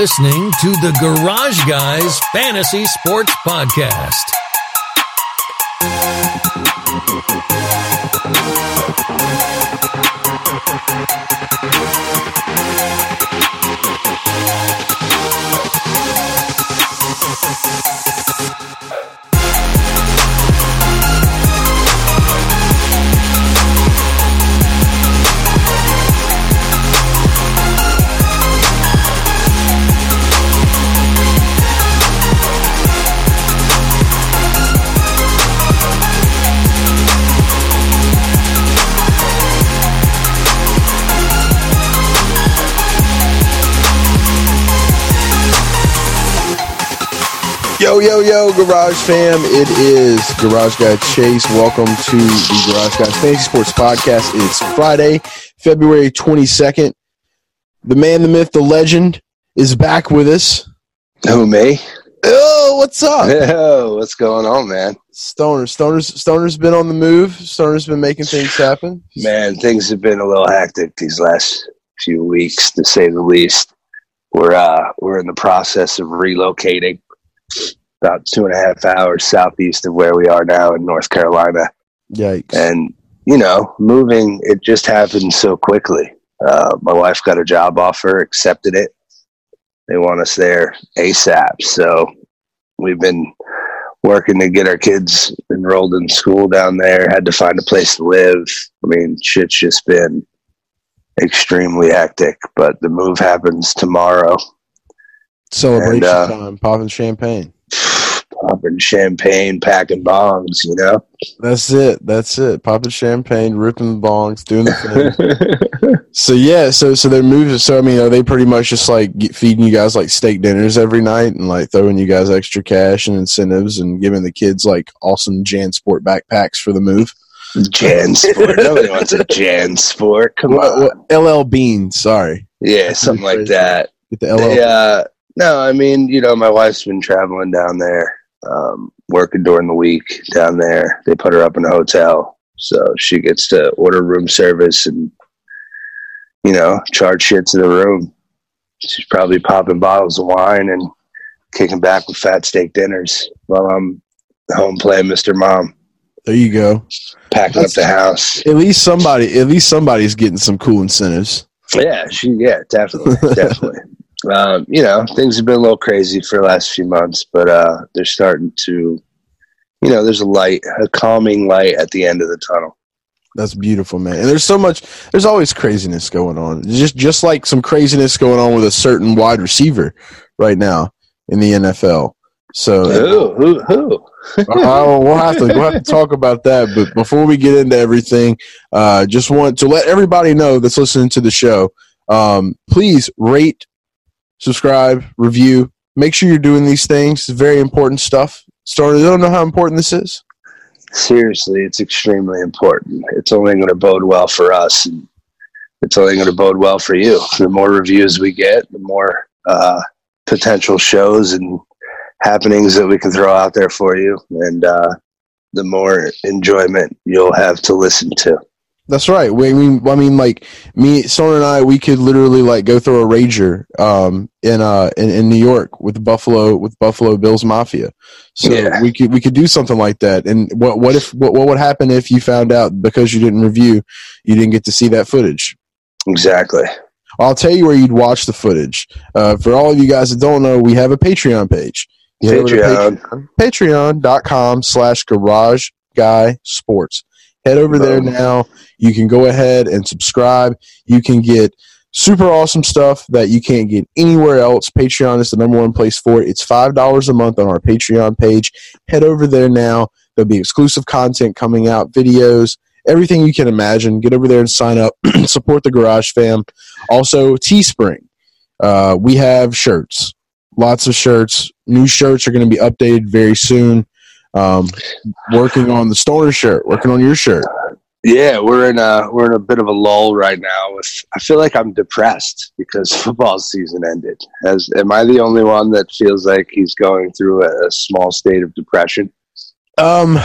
listening to the Garage Guys Fantasy Sports Podcast. Yo, yo, yo, Garage fam. It is Garage Guy Chase. Welcome to the Garage Guys Fantasy Sports Podcast. It's Friday, February 22nd. The man, the myth, the legend is back with us. Who me? Oh, what's up? Oh, what's going on, man? Stoner. Stoner's, Stoner's been on the move. Stoner's been making things happen. Man, things have been a little hectic these last few weeks, to say the least. We're uh, we're in the process of relocating about two and a half hours southeast of where we are now in North Carolina. Yikes. And, you know, moving, it just happened so quickly. Uh, my wife got a job offer, accepted it. They want us there ASAP. So we've been working to get our kids enrolled in school down there, had to find a place to live. I mean, shit's just been extremely hectic, but the move happens tomorrow. Celebration and, uh, time. Popping champagne. Popping champagne, packing bongs, you know? That's it. That's it. Popping champagne, ripping bongs, doing the thing. So yeah, so so they're moving. So I mean, are they pretty much just like feeding you guys like steak dinners every night and like throwing you guys extra cash and incentives and giving the kids like awesome Jan Sport backpacks for the move? Jan Sport. Nobody wants a Jan Sport. Come on. What, what, LL Bean, sorry, Yeah, something like that. get the LL. They, uh, no, I mean, you know, my wife's been traveling down there, um, working during the week down there. They put her up in a hotel, so she gets to order room service and, you know, charge shit to the room. She's probably popping bottles of wine and kicking back with fat steak dinners while I'm home playing Mr. Mom, there you go. packing up the house. At least somebody, at least somebody's getting some cool incentives. Yeah, she yeah, definitely, definitely. Um, you know, things have been a little crazy for the last few months, but uh they're starting to you know, there's a light, a calming light at the end of the tunnel. That's beautiful, man. And there's so much. There's always craziness going on. Just just like some craziness going on with a certain wide receiver right now in the NFL. So Who? Who who? uh, we'll have to we'll have to talk about that. But before we get into everything, uh, just want to let everybody know that's listening to the show. Um, please rate, subscribe, review. Make sure you're doing these things. It's very important stuff. Starter, they don't know how important this is. Seriously, it's extremely important. It's only going to bode well for us, and it's only going to bode well for you. The more reviews we get, the more uh, potential shows and happenings that we can throw out there for you, and uh, the more enjoyment you'll have to listen to. That's right. We, I mean, I mean, like me, Stoner and I, we could literally like go through a rager um, in uh in, in New York with Buffalo with Buffalo Bills Mafia. So Yeah. we could we could do something like that. And what what if what, what would happen if you found out because you didn't review, you didn't get to see that footage? Exactly. I'll tell you where you'd watch the footage. Uh, for all of you guys that don't know, we have a Patreon page. You head over to Patreon. patreon.com slash garage guy sports head over there now. You can go ahead and subscribe. You can get super awesome stuff that you can't get anywhere else. Patreon is the number one place for it. It's five dollars a month on our patreon page. Head over there now. There'll be exclusive content coming out videos everything you can imagine. Get over there and sign up. Support the garage fam. Also teespring. Uh, we have shirts. Lots of shirts. New shirts are going to be updated very soon um, working on the stoner shirt working on your shirt Yeah, we're in a we're in a bit of a lull right now. With I feel like I'm depressed because football season ended. As am I the only one that feels like he's going through a, a small state of depression? um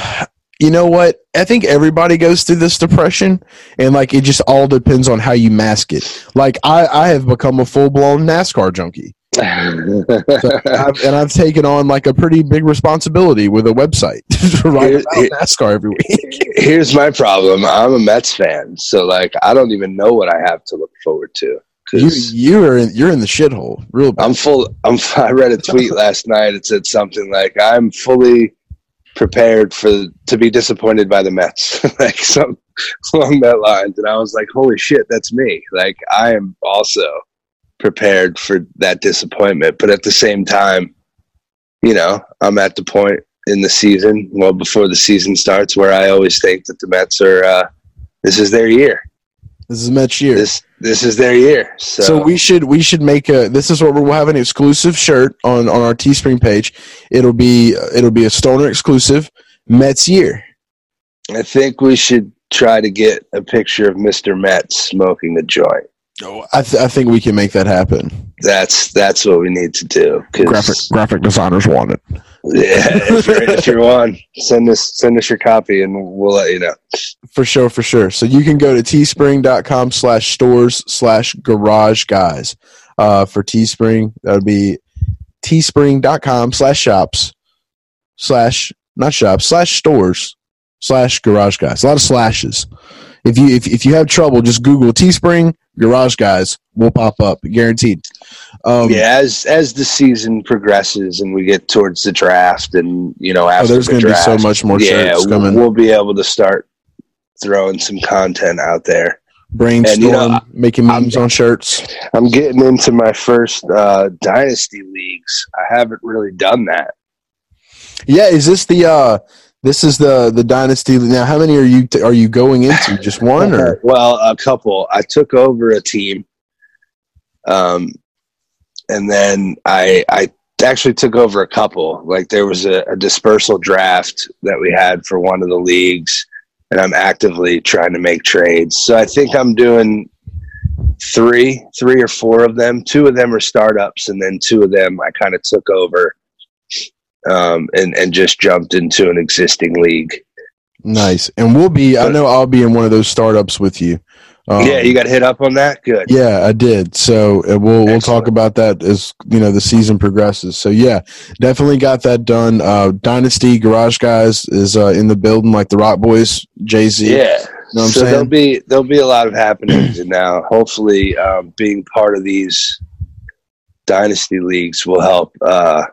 you know what i think everybody goes through this depression and like it just all depends on how you mask it like i i have become a full-blown nascar junkie So I've, and I've taken on like a pretty big responsibility with a website to write Here- about NASCAR every week. Here's my problem. I'm a Mets fan, so like I don't even know what I have to look forward to. You 'cause you are in, you're in the shithole, real bad. I'm full. I'm. I read a tweet last night. It said something like, "I'm fully prepared for to be disappointed by the Mets," like some along that lines. And I was like, "Holy shit, that's me!" Like I am also prepared for that disappointment, but at the same time, you know, I'm at the point in the season, well before the season starts, where I always think that the Mets are. Uh, this is their year. This is Mets year. This this is their year. So, So we should we should make a. This is what we'll have an exclusive shirt on on our Teespring page. It'll be it'll be a Stoner exclusive Mets year. I think we should try to get a picture of Mr. Met smoking a joint. I th- I think we can make that happen. That's that's what we need to do. Graphic graphic designers want it. yeah, if you're, if you're one, send us send us your copy and we'll let you know. For sure, for sure. So you can go to teespring.com slash stores slash garage guys. Uh, for Teespring, that would be teespring.com slash shops slash, not shops, slash stores slash garage guys. A lot of slashes. If you, if, if you have trouble, just Google Teespring garage guys will pop up guaranteed. Um, yeah, as as the season progresses and we get towards the draft, and you know, oh, after there's the going to be so much more yeah, shirts coming. we'll be able to start throwing some content out there. Brainstorm, and, you know, making memes on shirts. I'm getting into my first uh, dynasty leagues. I haven't really done that. Yeah, is this the uh this is the the dynasty now how many are you t- are you going into? Just one or well, a couple. I took over a team, um, and then I I actually took over a couple. Like there was a, a dispersal draft that we had for one of the leagues, and I'm actively trying to make trades. So I think I'm doing three, three or four of them. Two of them are startups, and then two of them I kind of took over. Um, and, and just jumped into an existing league. nice. And we'll be I know I'll be in one of those startups with you. Um, yeah, you got hit up on that. Good. Yeah, I did. So uh, we'll we'll talk about that as you know the season progresses. So yeah, definitely got that done. Uh, Dynasty Garage Guys is uh, in the building, like the Roc Boys, Jay Z. Yeah. Know what I'm so saying? there'll be there'll be a lot of happenings now. Hopefully, um, being part of these dynasty leagues will help uh,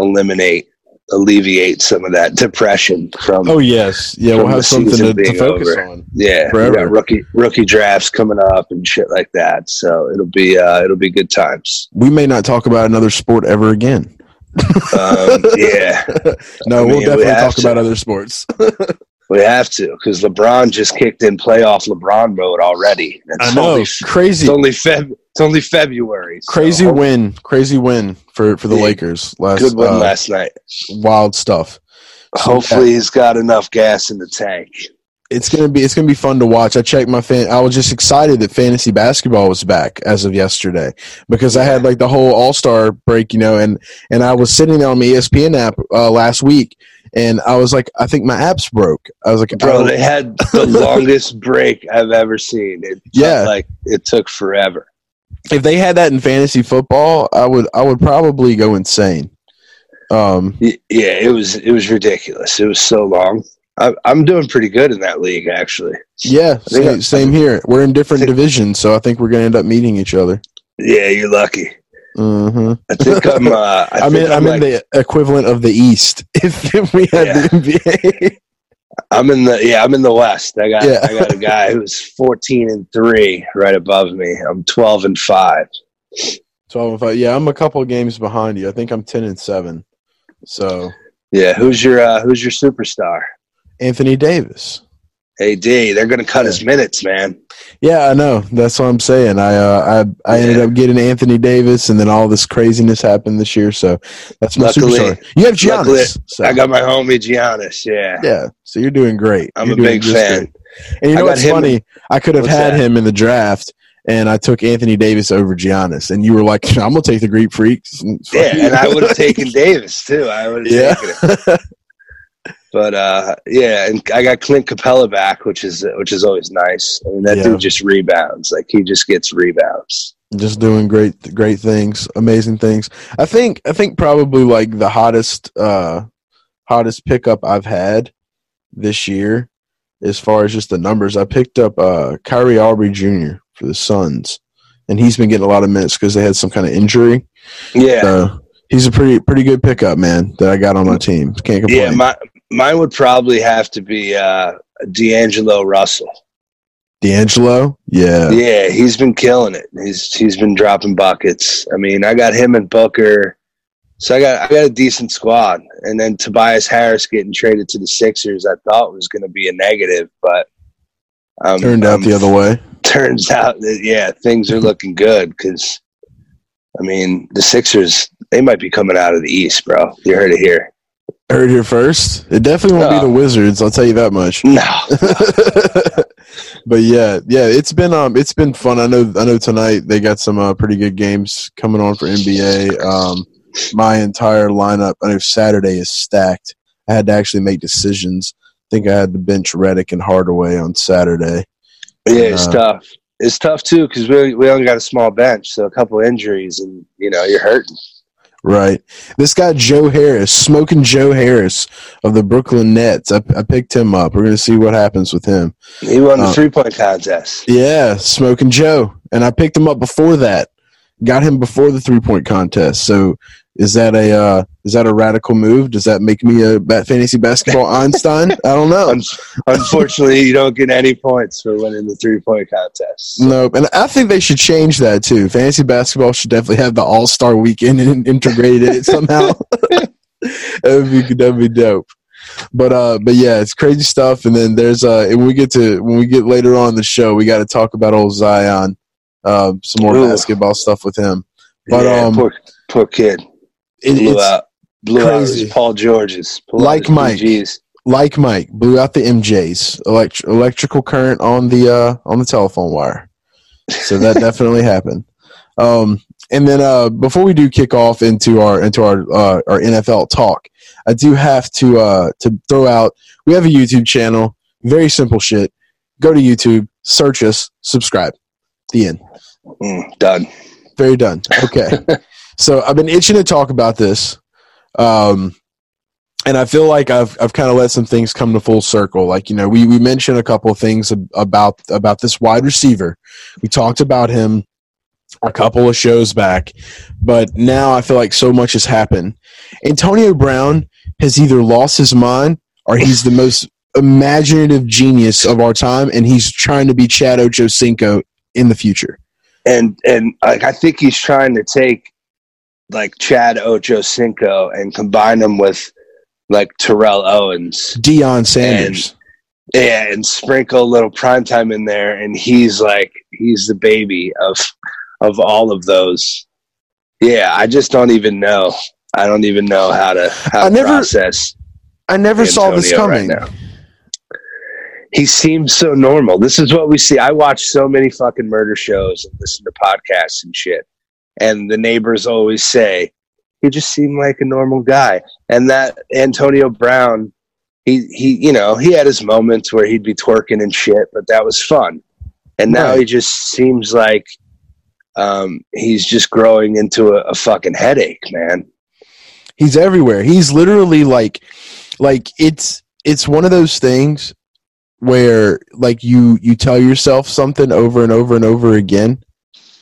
eliminate, alleviate some of that depression from. Oh yes, yeah. We'll have something to, to focus over. on. yeah, we got rookie rookie drafts coming up and shit like that. So it'll be uh, it'll be good times. We may not talk about another sport ever again. Um, yeah, No, I we'll mean, we definitely have talk about other sports. we have to because LeBron just kicked in playoff LeBron mode already. It's I know, Only, crazy, it's only Feb. It's only February. so crazy win, crazy win for for the Yeah, Lakers last. Good win uh, last night. Wild stuff. So, Hopefully, he's got enough gas in the tank. It's gonna be it's gonna be fun to watch. I checked my fan. I was just excited that fantasy basketball was back as of yesterday because I had like the whole All Star break, you know, and and I was sitting there on my E ESPN app uh, last week, and I was like, I think my app's broke. I was like, Bro, they had the longest break I've ever seen. It Yeah. like it took forever. if they had that in fantasy football, I would I would probably go insane. Um, Yeah, it was it was ridiculous. It was so long. I, I'm doing pretty good in that league, actually. yeah, think I- same, same here. We're in different think- divisions, so I think we're gonna end up meeting each other. Yeah, you're lucky. Hmm I think I'm. Uh, I think in, I'm, I'm in the equivalent of the East. If, if we had Yeah. the NBA, I'm in the. Yeah, I'm in the West. I got. Yeah. I got a guy who's 14 and three right above me. I'm 12 and five. twelve and five. Yeah, I'm a couple of games behind you. I think I'm ten and seven. So Yeah, who's your uh, Who's your superstar? Anthony Davis. AD. They're gonna cut his minutes, man. Yeah, I know. That's what I'm saying. I uh, I I ended up getting Anthony Davis, and then all this craziness happened this year. So that's my Luckily- superstar. You have luckily, Giannis. So, I got my homie Giannis. Yeah, yeah, so you're doing great. I'm You're a big fan. great. And you know what's him funny? I could have had that? him in the draft, and I took Anthony Davis over Giannis, and you were like, "I'm gonna take the Greek freaks." Yeah, and I would have taken Davis too. I would have Yeah. taken it. But uh, yeah, and I got Clint Capela back, which is which is always nice. I mean, that Yeah. dude just rebounds. Like he just gets rebounds. just doing great great things, amazing things. I think I think probably like the hottest uh hottest pickup I've had this year as far as just the numbers. I picked up uh Kelly Oubre Jr. for the Suns. And he's been getting a lot of minutes because they had some kind of injury. Yeah. So he's a pretty pretty good pickup, man, that I got on my team. Can't complain. Yeah, my, mine would probably have to be uh, D'Angelo Russell. D'Angelo, yeah, Yeah, he's been killing it. He's he's been dropping buckets. I mean, I got him and Booker, so I got I got a decent squad. And then Tobias Harris getting traded to the Sixers, I thought was going to be a negative, but um, turned out um, the other way. Turns out that yeah, things are looking good because, I mean, the Sixers they might be coming out of the East, bro. You heard it here. Heard here first. It definitely won't No. be the Wizards. I'll tell you that much. No, but yeah, yeah, it's been um, it's been fun. I know, I know. Tonight they got some uh, pretty good games coming on for NBA. Um, my entire lineup. I know Saturday is stacked. I had to actually make decisions. I think I had to bench Redick and Hardaway on Saturday. yeah, it's Uh, tough. It's tough too because we we only got a small bench, so a couple injuries, and you know you're hurting. Right. This guy Joe Harris, smoking Joe Harris of the Brooklyn Nets. I, I picked him up. We're gonna see what happens with him. He won the uh, Oh. three point contest. Yeah, smoking Joe, and I picked him up before that. Got him before the three point contest. So is that a uh, is that a radical move? Does that make me a ba- fantasy basketball Einstein? I don't know. Unfortunately, you don't get any points for winning the three point contest. Nope. And I think they should change that too. Fantasy basketball should definitely have the All Star Weekend in, integrated it somehow. that would be that would be dope. But uh, but yeah, it's crazy stuff. And then there's uh, and we get to when we get later on in the show, we got to talk about old Zion, uh, some more Ooh. basketball stuff with him. But, yeah, um, poor poor kid It, blew it's out blew out crazy. his Paul George's blew out Like Mike. Like Mike blew out the MJ's elect- electrical current on the uh, on the telephone wire. So that definitely happened. Um, and then uh, before we do kick off into our into our uh, our NFL talk, I do have to uh, to throw out. We have a YouTube channel. Very simple shit. Go to YouTube, search us, subscribe. The end. Mm, done. Very done. Okay. so I've been itching to talk about this. Um, and I feel like I've I've kind of let some things come to full circle. Like you know, we we mentioned a couple of things about about this wide receiver. We talked about him a couple of shows back, but now I feel like so much has happened. Antonio Brown has either lost his mind or he's the most imaginative genius of our time, and he's trying to be Chad Ochocinco in the future. And and like I think he's trying to take like Chad Ochocinco and combine them with like Terrell Owens. Deion Sanders. Yeah, and sprinkle a little primetime in there, and he's like he's the baby of of all of those. Yeah, I just don't even know. I don't even know how to how I to never- process. I never saw this coming. right. He seems so normal. This is what we see. I watch so many fucking murder shows and listen to podcasts and shit. And the neighbors always say, he just seemed like a normal guy. And that Antonio Brown, he, he, you know, he had his moments where he'd be twerking and shit, but that was fun. And now Right. he just seems like um, he's just growing into a, a fucking headache, man. He's everywhere. He's literally like like it's it's one of those things where like you you tell yourself something over and over and over again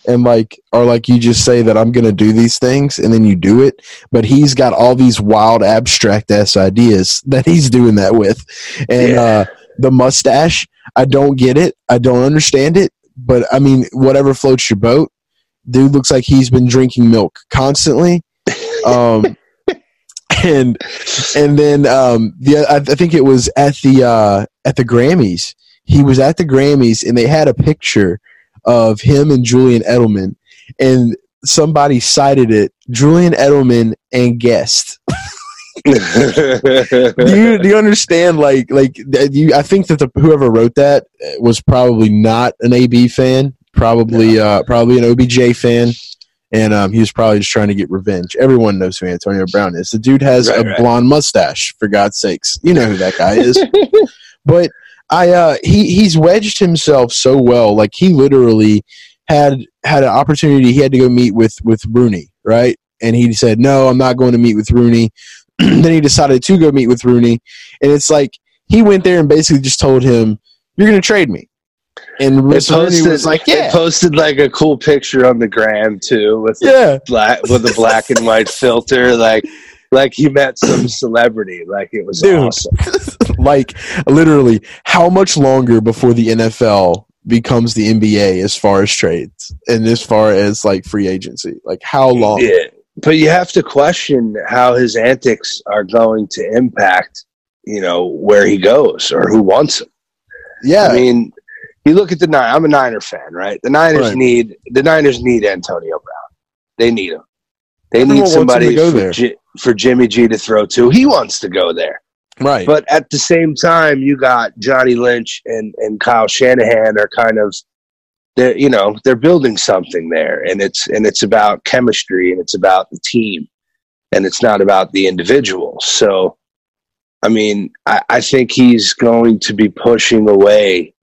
and like or like you just say that I'm going to do these things and then you do it but he's got all these wild abstract ass ideas that he's doing that with. And Yeah. uh the mustache I don't get it. I don't understand it but I mean whatever floats your boat. Dude looks like he's been drinking milk constantly. Um and and then um the I, I think it was at the uh at the Grammys. He was at the Grammys and they had a picture of him and Julian Edelman and somebody cited it Julian Edelman and guest. Do you do you understand like like you I think that the whoever wrote that was probably not an AB fan probably uh probably an OBJ fan and um, he was probably just trying to get revenge. Everyone knows who Antonio Brown is. The dude has Right, a right. blonde mustache, for God's sakes. You know who that guy is. but I uh, he he's wedged himself so well. Like he literally had had an opportunity. He had to go meet with with Rooney, right? And he said, "No, I'm not going to meet with Rooney." then he decided to go meet with Rooney, and it's like he went there and basically just told him, "You're going to trade me." And Rooney posted, was like, "Yeah, posted like a cool picture on the gram too with yeah." black with a black and white filter, like like he met some celebrity. Like it was Dude. awesome. like literally, how much longer before the NFL becomes the NBA as far as trades and as far as like free agency? Like how long? Yeah, but you have to question how his antics are going to impact, you know, where he goes or who wants him. Yeah, I mean, you look at the nine. I'm a Niner fan, right? The Niners Right. need the Niners need Antonio Brown. They need him. They Everyone need somebody for. Ji- for Jimmy G to throw to. He wants to go there. right. But at the same time, you got Johnny Lynch and, and Kyle Shanahan are kind of they're you know they're building something there, and it's and it's about chemistry and it's about the team, and it's not about the individual. So, I mean, I, I think he's going to be pushing away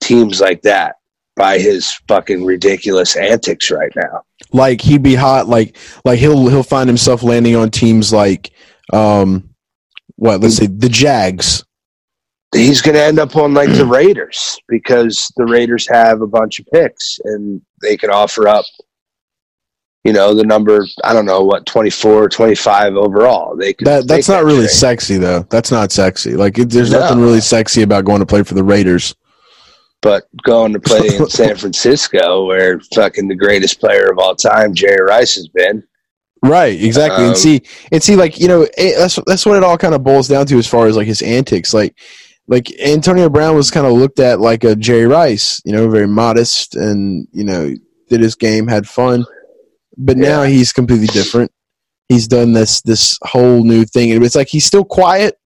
teams like that by his fucking ridiculous antics right now. like he'd be hot. Like like he'll he'll find himself landing on teams like um what? Let's say the Jags. he's going to end up on like the Raiders because the Raiders have a bunch of picks and they can offer up, you know, the number, I don't know, what, 24, 25 overall. They could That that's not really trade. sexy though. That's not sexy. Like it, there's No. nothing really sexy about going to play for the Raiders. But going to play in San Francisco, where fucking the greatest player of all time, Jerry Rice, has been. Right, exactly. Um, and see, and see, like you know, it, that's that's what it all kind of boils down to as far as like his antics. Like, like Antonio Brown was kind of looked at like a Jerry Rice, you know, very modest and you know did his game, had fun. But now he's completely different. He's done this this whole new thing, and it's like he's still quiet,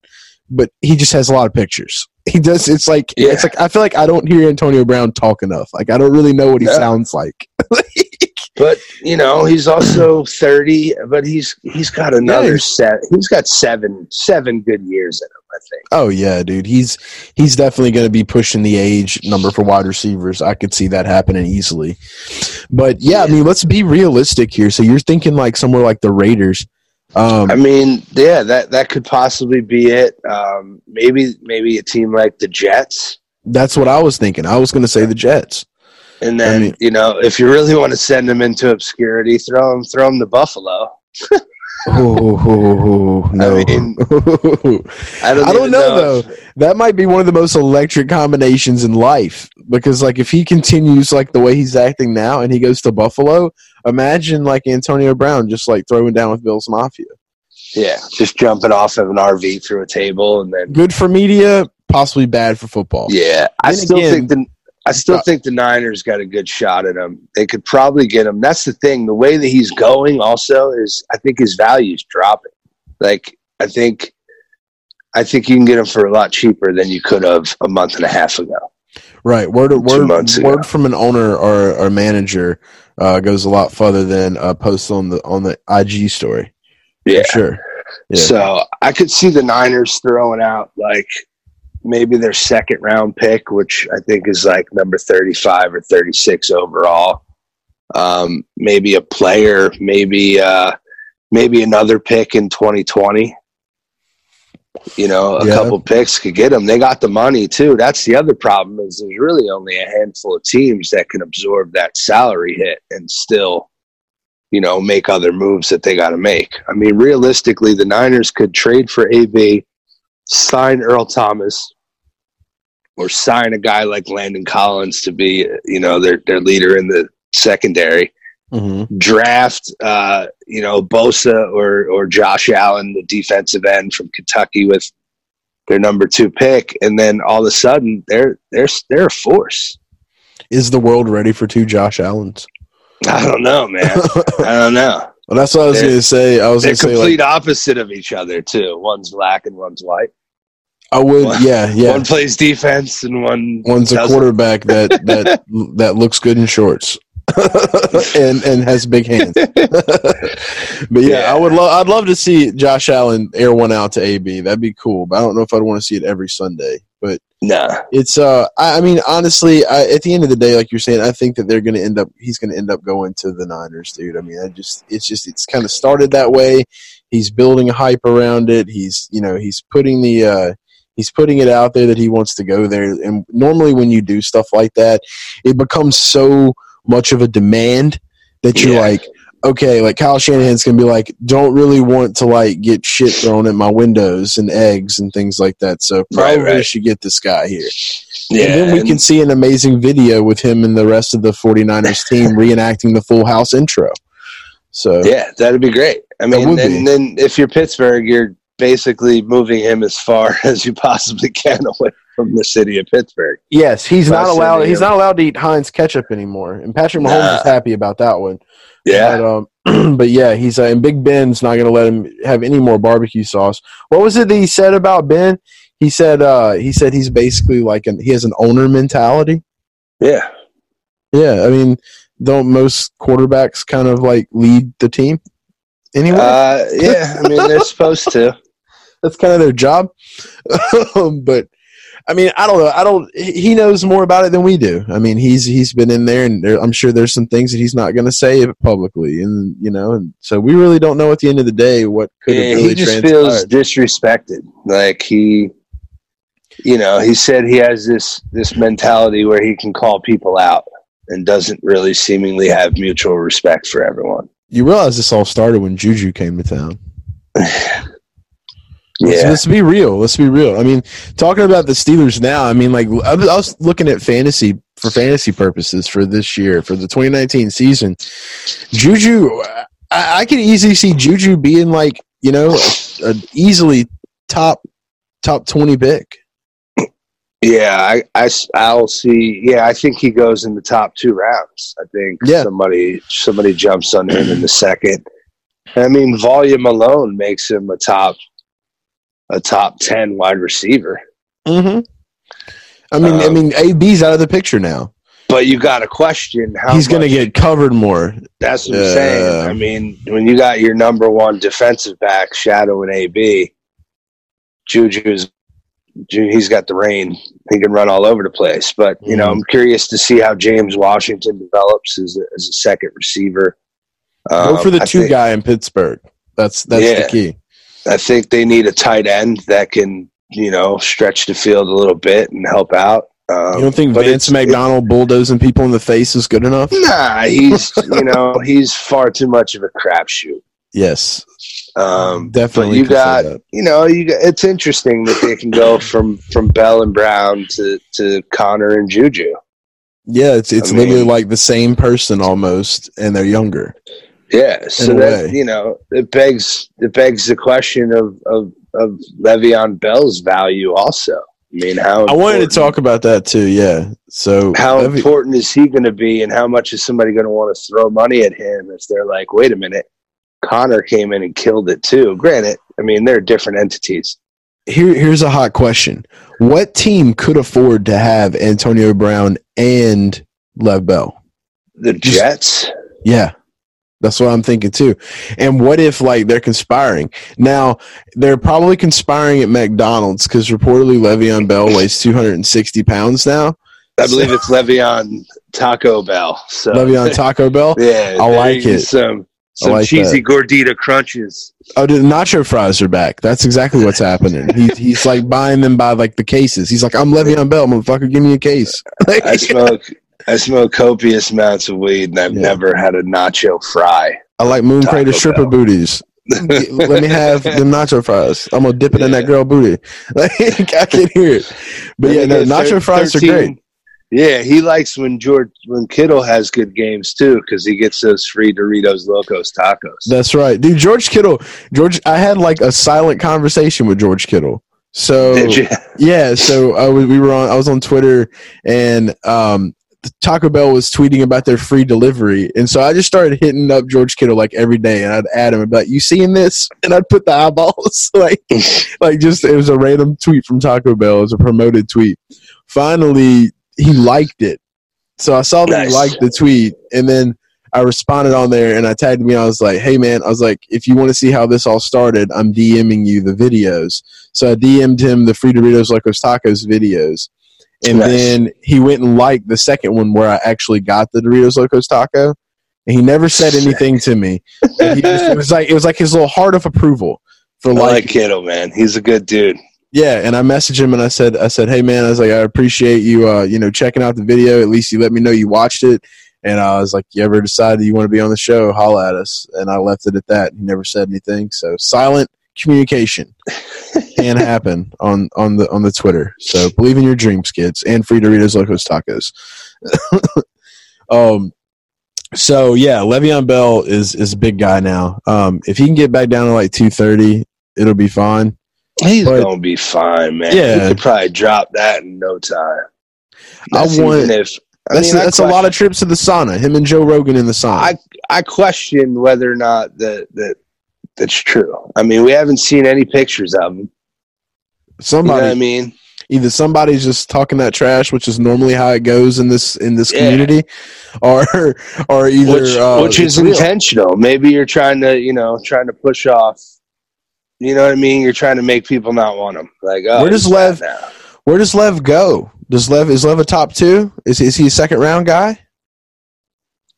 but he just has a lot of pictures. He does. It's like Yeah. it's like I feel like I don't hear Antonio Brown talk enough. Like I don't really know what he No. sounds like. But you know, he's also thirty. But he's he's got another he's- set. He's got seven seven good years in him. I think. Oh yeah, dude. He's he's definitely going to be pushing the age number for wide receivers. I could see that happening easily. But yeah, I mean, let's be realistic here. So you're thinking like somewhere like the Raiders. Um, I mean, yeah, that that could possibly be it. Um, maybe maybe a team like the Jets, that's what I was thinking. I was going to say the Jets. and then I mean- you know, if you really want to send them into obscurity, throw them throw them to Buffalo. Oh, no. I mean, I don't, I don't even know, though. That might be one of the most electric combinations in life because, like, if he continues like the way he's acting now and he goes to Buffalo, imagine like Antonio Brown just like throwing down with Bill's Mafia. Yeah, just jumping off of an RV through a table, and then Good for media, possibly bad for football. yeah, I still again- think the I still think the Niners got a good shot at him. They could probably get him. That's the thing. The way that he's going, also, is I think his value's dropping. Like I think, I think you can get him for a lot cheaper than you could have a month and a half ago. Right. Word word, word from an owner or, or manager uh, goes a lot further than a post on the on the IG story. Yeah. For sure. Yeah. So I could see the Niners throwing out like maybe their second round pick, which I think is like number 35 or 36 overall. Um, maybe a player, maybe, uh, maybe another pick in 2020. You know, a Yeah. couple picks could get them. They got the money too. That's the other problem is there's really only a handful of teams that can absorb that salary hit and still, you know, make other moves that they got to make. I mean, realistically, the Niners could trade for AB, sign Earl Thomas, or sign a guy like Landon Collins to be, you know, their their leader in the secondary. Mhm. Draft, uh, you know, Bosa or or Josh Allen, the defensive end from Kentucky, with their number two pick, and then all of a sudden they're they're they're a force. Is the world ready for two Josh Allens? I don't know, man. I don't know. Well, that's what I was going to say. I was They're to say complete like opposite of each other too. One's black and one's white. I would. One- Yeah, yeah. One plays defense and one One's a doesn't. quarterback that that that looks good in shorts. and and has big hands. but yeah, Yeah. I would love I'd love to see Josh Allen air one out to AB. That'd be cool. But I don't know if I'd want to see it every Sunday. But Nah. it's uh I, I mean honestly I, at the end of the day like you're saying I think that they're gonna end up he's gonna end up going to the Niners dude I mean I just it's just it's kind of started that way he's building a hype around it he's you know he's putting the uh he's putting it out there that he wants to go there and normally when you do stuff like that it becomes so much of a demand that you're Yeah. like okay like Kyle Shanahan's gonna be like don't really want to like get shit thrown at my windows and eggs and things like that so probably right. should get this guy here Yeah. and then we and- can see an amazing video with him and the rest of the 49ers team reenacting the full house intro. So Yeah, that'd be great. I mean, be. then if you're Pittsburgh, you're basically moving him as far as you possibly can away from the city of Pittsburgh. yes, he's not allowed he's not allowed to eat Heinz ketchup anymore. And Patrick Mahomes Nah. is happy about that one. Yeah. But um but yeah, he's uh, and Big Ben's not going to let him have any more barbecue sauce. What was it that he said about Ben? He said uh he said he's basically like an he has an owner mentality. Yeah. Yeah, I mean, don't most quarterbacks kind of like lead the team? Anyway, Uh, yeah. I mean, they're supposed to. that's kind of their job. but I mean, I don't know. I don't. He knows more about it than we do. I mean, he's he's been in there, and there, I'm sure there's some things that he's not going to say publicly, and you know, and so we really don't know at the end of the day what could have Yeah, really he just transpired. feels disrespected. Like he, you know, he said he has this this mentality where he can call people out and doesn't really seemingly have mutual respect for everyone. you realize this all started when Juju came to town. Let's, Yeah. let's be real. Let's be real. I mean, talking about the Steelers now. I mean, like I was, I was looking at fantasy for fantasy purposes for this year for the 2019 season. Juju, I, I could easily see Juju being like you know a, a easily top top 20 pick. Yeah, I, I, will see. Yeah, I think he goes in the top two rounds. I think Yeah. somebody somebody jumps on him in the second. I mean, volume alone makes him a top a top ten wide receiver. Mm-hmm. I mean, I Um, mean, AB's out of the picture now. But you got to question how He's going to get covered more. That's what I'm saying. I mean, when you got your number one defensive back shadowing AB, Juju's Ju- he's got the reign. He can run all over the place. But you know, Mhm. I'm curious to see how James Washington develops as a, as a second receiver. Go Um, for the I two think, guy in Pittsburgh. That's that's Yeah. the key. I think they need a tight end that can you know stretch the field a little bit and help out. Um, You don't think but Vance McDonald bulldozing people in the face is good enough? Nah, he's you know he's far too much of a crapshoot. Yes, Um, definitely. but you got you know you got, it's interesting that they can go from from Bell and Brown to to Conner and Juju. yeah. It's it's I literally mean- like the same person almost, and they're younger. Yeah, so that you know it begs it begs the question of of of Le'Veon Bell's value also. I mean, how I wanted to talk about that too. Yeah. So How Levy- important is he going to be, and how much is somebody going to want to throw money at him if they're like, wait a minute, Conner came in and killed it too? Granted, I mean they're different entities. here here's a hot question: What team could afford to have Antonio Brown and Lev Bell? The Just- Jets, Yeah. That's what I'm thinking too. And what if like they're conspiring? Now, they're probably conspiring at McDonald's because reportedly Le'Veon Bell weighs 260 pounds now. I believe it's Le'Veon Taco Bell. So Le'Veon Taco Bell. Yeah, I like it. Some some like cheesy gordita crunches. Oh, the nacho fries are back. That's exactly what's happening. He, he's like buying them by like the cases. He's like, I'm Le'Veon Bell, motherfucker. Give me a case. I smoke I smoke copious amounts of weed, and I've Yeah. never had a nacho fry. I like Moon Crater stripper Bell. booties. Let me have the nacho fries. I'm gonna dip it in that girl booty. Like I can hear it. But yeah, no, nacho fries are great. Yeah, he likes when George when Kittle has good games too because he gets those free Doritos Locos tacos. That's right, dude. George Kittle, George. I had like a silent conversation with George Kittle. So Did you? yeah, so I was, we were on. I was on Twitter, and um, Taco Bell was tweeting about their free delivery, and so I just started hitting up George Kittle like every day, and I'd add him and like, "You seeing this?" And I'd put the eyeballs like, like just it was a random tweet from Taco Bell. It was a promoted tweet. Finally, he liked it, so I saw that he liked the tweet, and then I responded on there and I tagged me. I was like, "Hey man," I was like, "If you want to see how this all started, I'm DMing you the videos." So I DM'd him the Free Doritos Locos Tacos videos, and Nice. then he went and liked the second one where I actually got the Doritos Locos Taco. And he never said anything to me. He just- it was like it was like his little heart of approval for I like like Kittle, man. He's a good dude. yeah, and I messaged him and I said, I said, hey man, I was like, I appreciate you, uh, you know, checking out the video. At least you let me know you watched it. And I was like, you ever decided you want to be on the show? Holla at us. And I left it at that. He never said anything. So silent communication can happen on on the on the Twitter. So believe in your dreams, kids, and free Doritos Locos Tacos. um. So yeah, Le'Veon Bell is is a big guy now. Um, if he can get back down to like two thirty, it'll be fine. He's But- gonna be fine, man. Yeah. he could probably drop that in no time. I That's want- even if I That's mean, that's a lot of trips to the sauna. Him and Joe Rogan in the sauna. I I question whether or not that that that's true. I mean, we haven't seen any pictures of him. You know somebody, what I mean? either somebody's just talking that trash, which is normally how it goes in this in this Yeah. community, or or either Which, uh, which is intentional. Maybe you're trying to, you know, trying to push off. You know what I mean? You're trying to make people not want him. Like, oh, Where does Lev-. Where does Lev go? Does Lev is Lev a top two? Is is he a second round guy?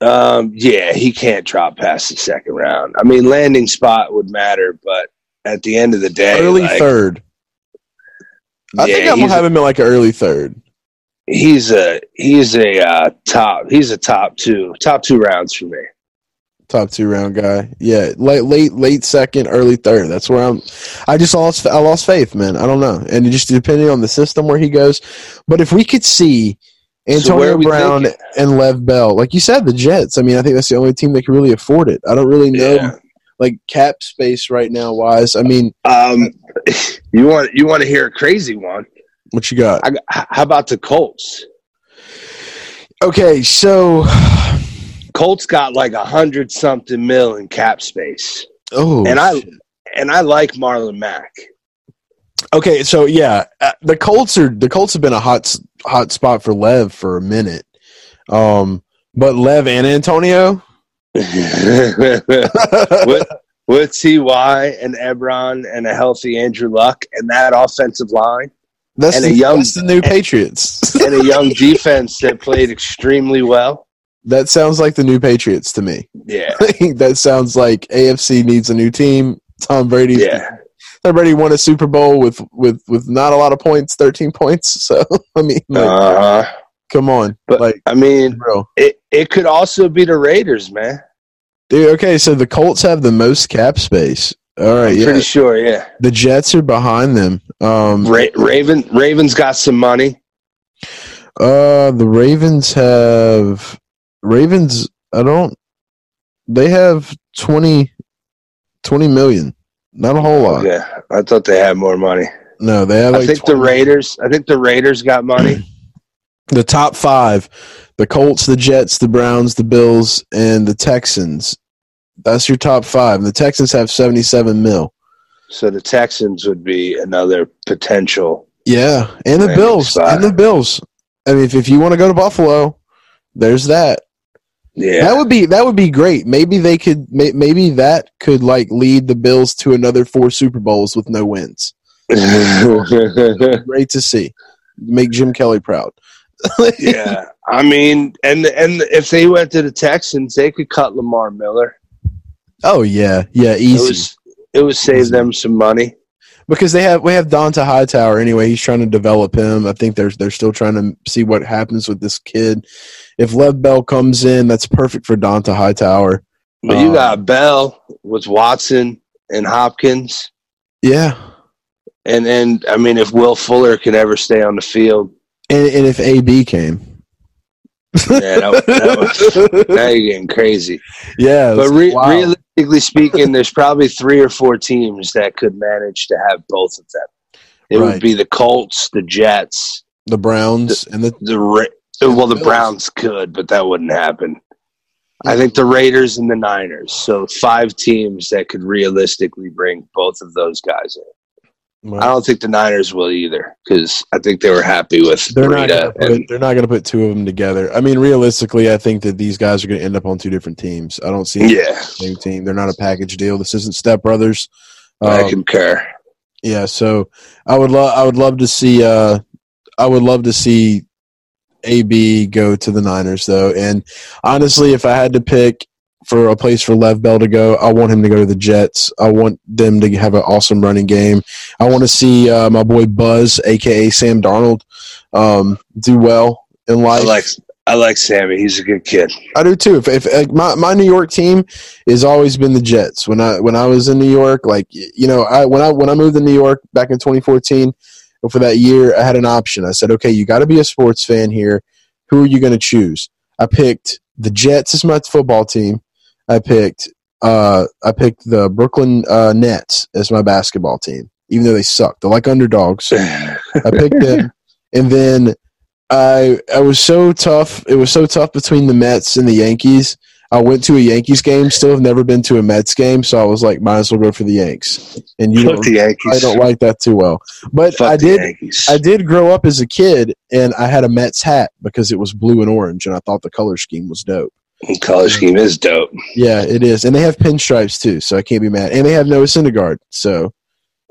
Um, yeah, he can't drop past the second round. I mean, landing spot would matter, but at the end of the day, early like, third. I think I'm gonna have him at like an early third. he's a he's a uh, top he's a top two top two rounds for me. top two round guy. Yeah, late late late second, early third. That's where I'm. I just lost I lost faith, man. I don't know, and it just depending on the system where he goes. But if we could see Antonio are we Brown thinking? and Lev Bell, like you said, the Jets. I mean, I think that's the only team that can really afford it. I don't really know Yeah. like cap space right now wise. I mean, Um, you want you want to hear a crazy one? what you got? I, how about the Colts? Okay, so Colts got like a hundred something mil in cap space, oh, and I and I like Marlon Mack. Okay, so yeah, uh, the Colts are the Colts have been a hot s- hot spot for Lev for a minute. Um, but Lev and Antonio, with, with Ty and Ebron and a healthy Andrew Luck and that offensive line that's And the, a young- that's the new Patriots. and a young defense that played extremely well. that sounds like the new Patriots to me. Yeah, that sounds like AFC needs a new team. Tom Brady, yeah. Brady won a Super Bowl with with with not a lot of points, thirteen points. So I mean, like, Uh, come on, but like I mean, bro. it it could also be the Raiders, man. Dude, okay, so the Colts have the most cap space. All right, I'm yeah. pretty sure. Yeah, The Jets are behind them. Um, Ra- Raven Ravens got some money. Uh, the Ravens have Ravens. I don't. They have 20, 20 million. Not a whole lot. Yeah, I thought they had more money. No, they have. Like I think the Raiders. I think the Raiders got money. The top five: the Colts, the Jets, the Browns, the Bills, and the Texans. That's your top five. The Texans have seventy-seven mil. so the Texans would be another potential. Yeah, and the Bills, spot. and the Bills. I mean, if, if you want to go to Buffalo, there's that. Yeah, That would be that would be great. Maybe they could. May, maybe that could like lead the Bills to another four Super Bowls with no wins. Great to see. Make Jim Kelly proud. yeah. I mean, and and if they went to the Texans, they could cut Lamar Miller. Oh yeah, yeah, It easy. was it would save Easy. them some money. Because they have we have Donta Hightower anyway. He's trying to develop him. I think they're they're still trying to see what happens with this kid. If Lev Bell comes in, that's perfect for Donta Hightower. But you Um, got Bell with Watson and Hopkins, Yeah, and and I mean, if Will Fuller can ever stay on the field, and, and if AB came, yeah, that, that was, now you're getting crazy. yeah, But re- wow. Realistically speaking, there's probably three or four teams that could manage to have both of them. It Right. would be the Colts, the Jets, the Browns and the the Ra- And well, the the. Browns could, but that wouldn't happen. I think the Raiders and the Niners. So five teams that could realistically bring both of those guys in. I don't think the Niners will either because I think they were happy with They're not, gonna put, they're not going to put two of them together. I mean, realistically, I think that these guys are going to end up on two different teams. I don't see yeah, the same team. They're not a package deal. This isn't Step Brothers. I Um, concur. Yeah, so I would love I would love to see uh I would love to see AB go to the Niners though. And honestly, if I had to pick for a place for Le'Veon Bell to go, I want him to go to the Jets. I want them to have an awesome running game. I want to see uh, my boy Buzz, aka Sam Darnold, um, do well in I life. like I like Sammy. He's a good kid. I do too. If, if like my, my New York team has always been the Jets. When I when I was in New York, like you know, I when I when I moved to New York back in 2014, for that year, I had an option. I said, okay, you got to be a sports fan here. Who are you going to choose? I picked the Jets as my football team. I picked uh I picked the Brooklyn uh, Nets as my basketball team, even though they suck. They're like underdogs. I picked them, and then I I was so tough. It was so tough between the Mets and the Yankees. I went to a Yankees game. Still have never been to a Mets game, so I was like, might as well go for the Yanks. And you Fuck don't, the Yankees. I don't like that too well. But Fuck I did. Yankees. I did grow up as a kid, and I had a Mets hat because it was blue and orange, and I thought the color scheme was dope. College scheme is dope. Yeah, it is, and they have pinstripes too, so I can't be mad. And they have Noah Syndergaard, so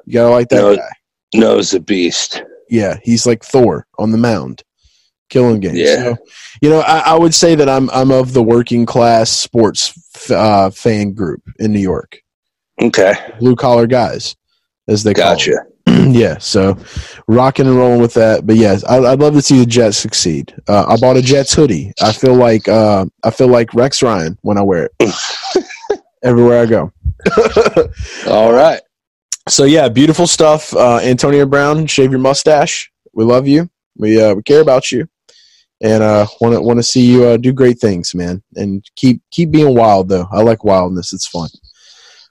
you gotta like that No. guy. Knows a beast. Yeah, he's like Thor on the mound, killing games. Yeah. So, you know, I, I would say that I'm I'm of the working class sports f- uh, fan group in New York, Okay, blue collar guys, as they call gotcha. yeah, so rocking and rolling with that. But yes, I, I'd love to see the Jets succeed. Uh, I bought a Jets hoodie. I feel like uh, I feel like Rex Ryan when I wear it everywhere I go. All right. So yeah, beautiful stuff. Uh, Antonio Brown, shave your mustache. We love you. We uh, we care about you, and uh, want to want to see you uh, do great things, man. And keep keep being wild though. I like wildness. It's fun.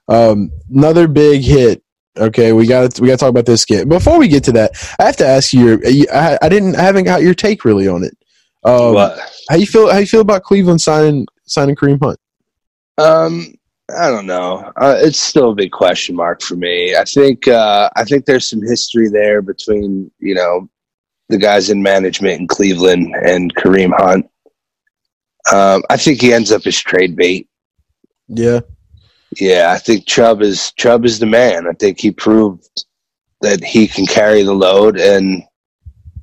Um, another big hit. Okay, we got we got to talk about this kid. Before we get to that, I have to ask you. you- I, I didn't. I haven't got your take really on it. Um, what? How you feel? How you feel about Cleveland signing signing Kareem Hunt? Um, I don't know. Uh, it's still a big question mark for me. I think uh, I think there's some history there between you know the guys in management in Cleveland and Kareem Hunt. Um, I think he ends up as trade bait. Yeah, Yeah, I think Chubb is Chubb is the man. I think he proved that he can carry the load, and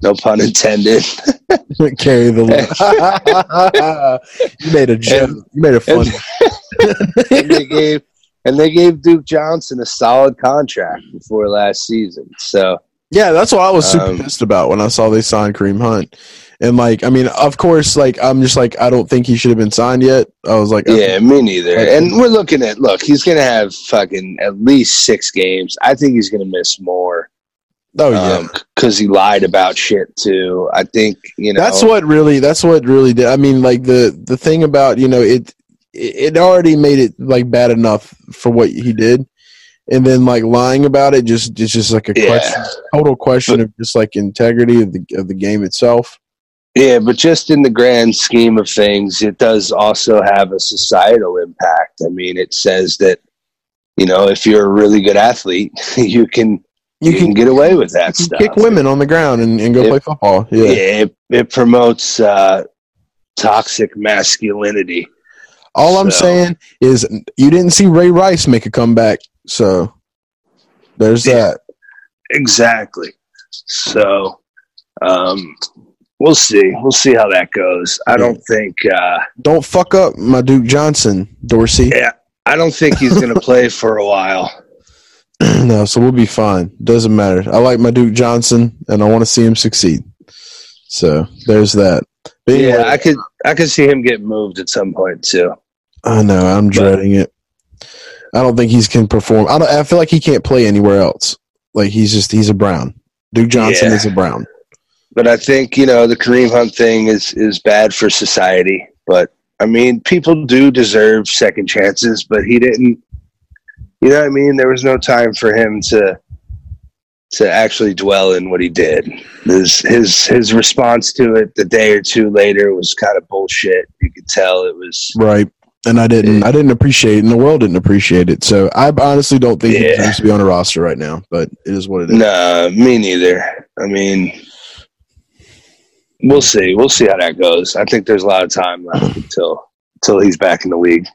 no pun intended. carry the load. you made a joke. And- you made a fun. and they gave and they gave Duke Johnson a solid contract before last season. So Yeah, that's what I was super Um, pissed about when I saw they signed Kareem Hunt. And like, I mean, of course, like I'm just like I don't think he should have been signed yet. I was like, yeah, me neither. And we're looking at look, he's gonna have fucking at least six games. I think he's gonna miss more. oh yeah. Um, because he lied about shit too. I think you know that's what really. That's what really did. I mean, like the the thing about you know it it already made it like bad enough for what he did, and then like lying about it just it's just like a Yeah. question, total question of just like integrity of the of the game itself. Yeah, but just in the grand scheme of things, it does also have a societal impact. I mean, it says that you know if you're a really good athlete, you can you, can, get away with that you stuff. kick women on the ground and, and go Yep. play football. Yeah, Yeah. it, it promotes uh, toxic masculinity. All I'm saying is you didn't see Ray Rice make a comeback, so there's Yeah. that. Exactly. So, um, we'll see. We'll see how that goes. I don't think. Uh, Don't fuck up my Duke Johnson, Dorsey. yeah, I don't think he's going to play for a while. no, so we'll be fine. Doesn't matter. I like my Duke Johnson, and I want to see him succeed. So there's that. But anyway, Yeah, I could. I could see him get moved at some point too. I know. I'm dreading it. I don't think he's can perform. I don't. I feel like he can't play anywhere else. Like he's just he's a Brown. Duke Johnson Yeah. is a Brown. But I think you know the Kareem Hunt thing is is bad for society. But I mean, people do deserve second chances. But he didn't. You know what I mean? There was no time for him to to actually dwell in what he did. His his his response to it the day or two later was kind of bullshit. You could tell it was Right. and I didn't. I didn't appreciate it, and the world didn't appreciate it. So I honestly don't think he Yeah. deserves to be on a roster right now. But it is what it is. Nah, me neither. I mean, we'll see. We'll see how that goes. I think there's a lot of time left until until he's back in the league.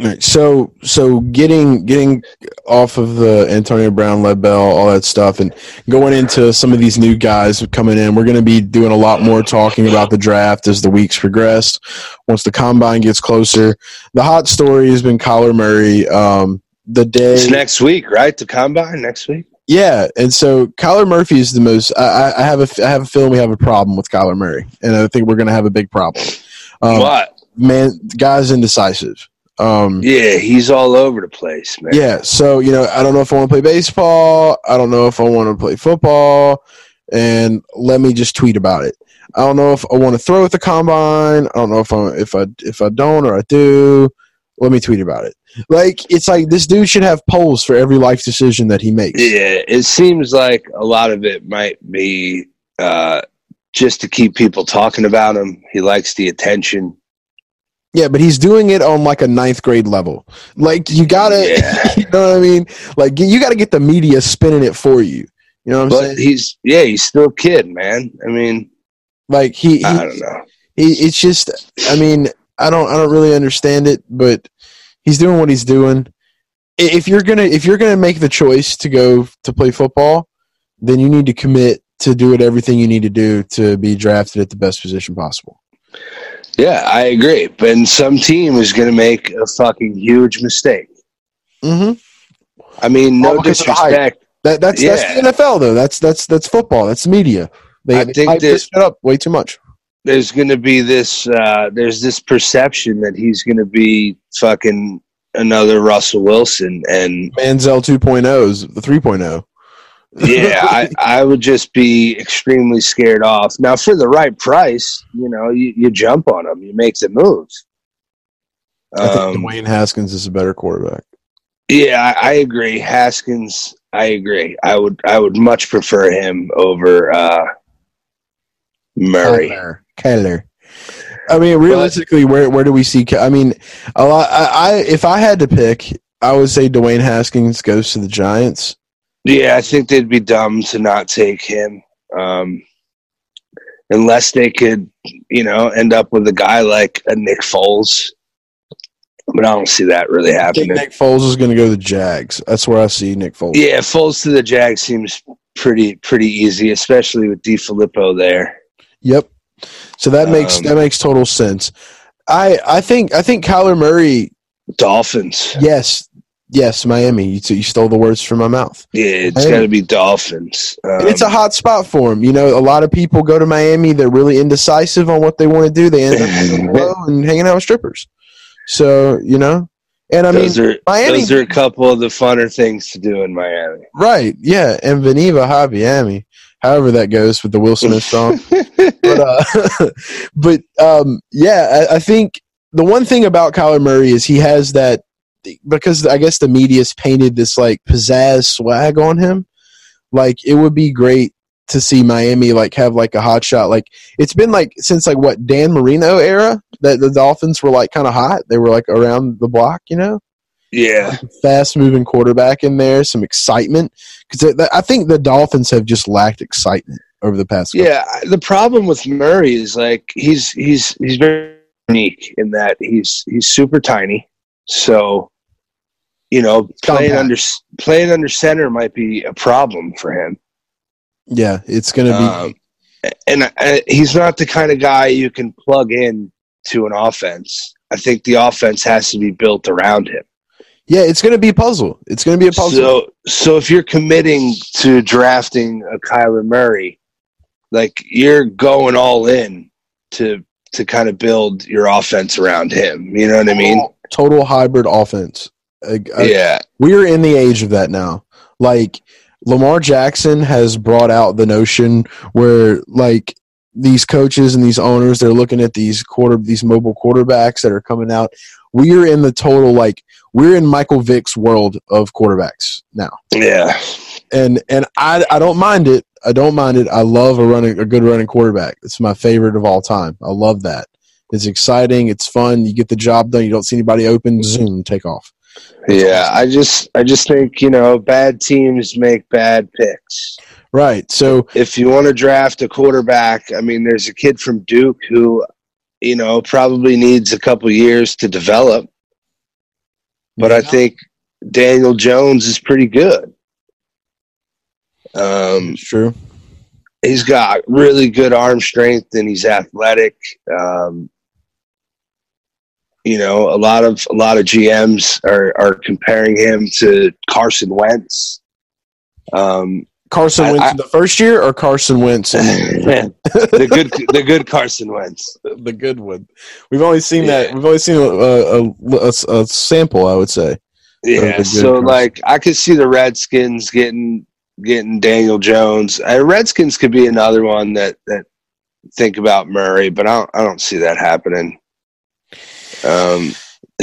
All right, so so getting getting off of the Antonio Brown, Le'Veon Bell, all that stuff, and going into some of these new guys coming in, we're going to be doing a lot more talking about the draft as the weeks progress. Once the combine gets closer, the hot story has been Kyler Murray. Um, the day It's next week, right? The combine next week. Yeah, and so Kyler Murphy is the most. I, I- have a I have a feeling we have a problem with Kyler Murray, and I think we're going to have a big problem. Um, what? man, the guy's indecisive. Um, Yeah, he's all over the place, man. yeah, so you know, I don't know if I want to play baseball. I don't know if I want to play football, and let me just tweet about it. I don't know if I want to throw at the combine. I don't know if I if I if I don't or I do. Let me tweet about it. Like it's like this dude should have polls for every life decision that he makes. Yeah, it seems like a lot of it might be uh, just to keep people talking about him. He likes the attention. Yeah, but he's doing it on like a ninth grade level. Like you gotta, Yeah. you know what I mean? Like you gotta get the media spinning it for you. You know what I'm But saying? he's yeah, he's still a kid, man. I mean, Like he, he, I don't know. he, it's just. I mean, I don't, I don't really understand it, but he's doing what he's doing. If you're gonna, if you're gonna make the choice to go to play football, then you need to commit to do it everything you need to do to be drafted at the best position possible. Yeah, I agree. And some team is going to make a fucking huge mistake. Mm-hmm. I mean, no All because of the hype. disrespect. That that's Yeah. that's the NFL though. That's that's that's football. That's media. They, I they think this up way too much. There's going to be this. Uh, there's this perception that he's going to be fucking another Russell Wilson, and Manziel 2.0s, the 3.0. yeah, I, I would just be extremely scared off. Now, for the right price, you know, you, you jump on him, you make the move. I think Um, Dwayne Haskins is a better quarterback. yeah, I, I agree. Haskins, I agree. I would, I would much prefer him over uh, Murray. Kyler. I mean, realistically, where where do we see? I mean, a lot. I, I if I had to pick, I would say Dwayne Haskins goes to the Giants. Yeah, I think they'd be dumb to not take him, um, unless they could, you know, end up with a guy like a Nick Foles. But I don't see that really happening. Nick Foles is going to go to the Jags. That's where I see Nick Foles. Yeah, Foles to the Jags seems pretty pretty easy, especially with DeFilippo there. Yep. So that makes Um, that makes total sense. I I think I think Kyler Murray. Dolphins. Yes, yes, Miami. You, you stole the words from my mouth. Yeah, it's got to be Dolphins. Um, it's a hot spot for him. You know, a lot of people go to Miami. They're really indecisive on what they want to do. They end up and hanging out with strippers. So you know, and I mean, those are Miami- those are a couple of the funner things to do in Miami. right? Yeah, and Veniva Miami. However that goes with the Will Smith song. but uh, but um, yeah, I, I think the one thing about Kyler Murray is he has that because I guess the media's painted this like pizzazz swag on him. Like it would be great to see Miami like have like a hot shot. Like it's been like since like what Dan Marino era that the Dolphins were like kind of hot. They were like around the block, you know yeah, fast moving quarterback in there, some excitement. Because I think the Dolphins have just lacked excitement over the past. couple- yeah. The problem with Murray is like he's he's he's very unique in that he's he's super tiny. So, you know, playing compact. under playing under center might be a problem for him. yeah, it's gonna be. Um, and uh, he's not the kind of guy you can plug in to an offense. I think the offense has to be built around him. Yeah, it's gonna be a puzzle. It's gonna be a puzzle. So, so if you're committing to drafting a Kyler Murray, like you're going all in to to kind of build your offense around him. You know what I mean? total hybrid offense. Yeah, we're in the age of that now. Like Lamar Jackson has brought out the notion where like these coaches and these owners they're looking at these quarter these mobile quarterbacks that are coming out. We're in the total like we're in Michael Vick's world of quarterbacks now. yeah, And and I I don't mind it. I don't mind it. I love a running a good running quarterback. It's my favorite of all time. I love that. It's exciting. It's fun. You get the job done. You don't see anybody open. Zoom, take off. Yeah, I just I just think you know bad teams make bad picks. Right. So If you want to draft a quarterback, I mean, there's a kid from Duke who, you know, probably needs a couple years to develop, but I think Daniel Jones is pretty good. Um, it's true. he's got really good arm strength and he's athletic. Um, you know, a lot of a lot of GMs are are comparing him to Carson Wentz. Um, Carson Wentz I- in the first year or Carson Wentz in the good the good Carson Wentz. the good one? We've only seen that. We've only seen a, a, a, a sample, I would say. Yeah, so Carson. like I could see the Redskins getting getting Daniel Jones. Uh, Redskins could be another one that that think about Murray, but I don't I don't see that happening. Um,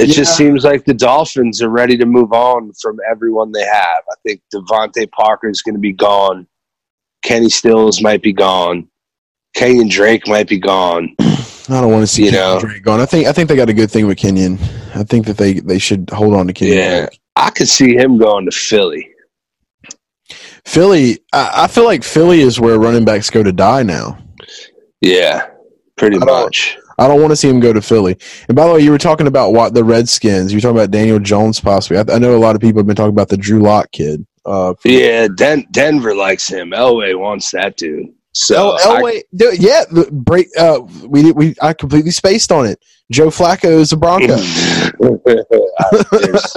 it just seems like the Dolphins are ready to move on from everyone they have. I think DeVante Parker is going to be gone. Kenny Stills might be gone. Kenyon Drake might be gone. I don't want to see You Kenyon know. Drake gone. I think I think they got a good thing with Kenyon. I think that they they should hold on to Kenyon. Yeah. Drake. I could see him going to Philly. Philly. I, I feel like Philly is where running backs go to die now. Yeah, pretty I don't- much. I don't want to see him go to Philly. And by the way, you were talking about what the Redskins. You were talking about Daniel Jones possibly. I, I know a lot of people have been talking about the Drew Lock kid. Uh, Yeah, Den- Denver likes him. Elway wants that dude. So El- Elway, dude, yeah, the break. Uh, we we I completely spaced on it. Joe Flacco is a Bronco.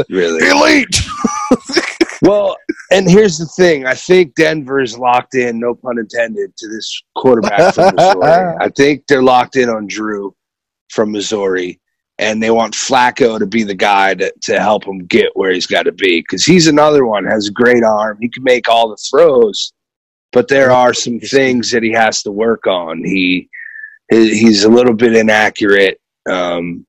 Really Elite. well, and here's the thing. I think Denver is locked in, no pun intended, to this quarterback from Missouri. I think they're locked in on Drew from Missouri, and they want Flacco to be the guy to, to help him get where he's got to be because he's another one has a great arm. He can make all the throws, but there are some things that he has to work on. He he- he's a little bit inaccurate. Um,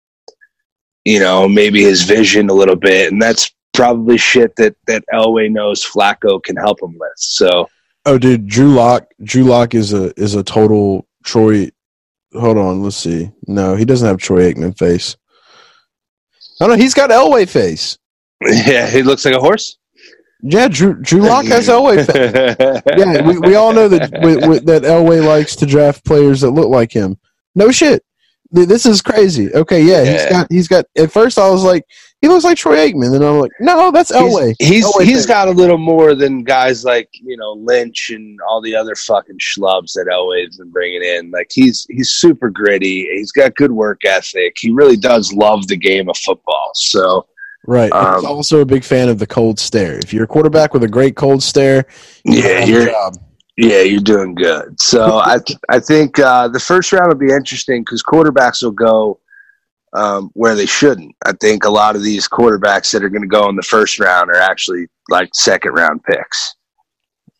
you know, maybe his vision a little bit, and that's probably shit that that Elway knows Flacco can help him with. So Oh, dude, Drew Lock. Drew Lock is a is a total Troy. Hold on, let's see. No, he doesn't have Troy Aikman face. Oh no, he's got Elway face. yeah, he looks like a horse. Yeah, Drew Drew Lock has Elway. Yeah, we, we all know that w- w- that Elway likes to draft players that look like him. No shit. This is crazy. Okay, yeah, he's got he's got. At first, I was like, he looks like Troy Aikman, and I'm like, no, that's Elway. He's he's, Elway he's got a little more than guys like you know Lynch and all the other fucking schlubs that Elway's been bringing in. Like he's he's super gritty. He's got good work ethic. He really does love the game of football. So Right. Um, he's also a big fan of the cold stare. If you're a quarterback with a great cold stare, you yeah, you're job. Yeah, you're doing good. So I I think uh, the first round will be interesting because quarterbacks will go um, where they shouldn't. I think a lot of these quarterbacks that are going to go in the first round are actually like second round picks.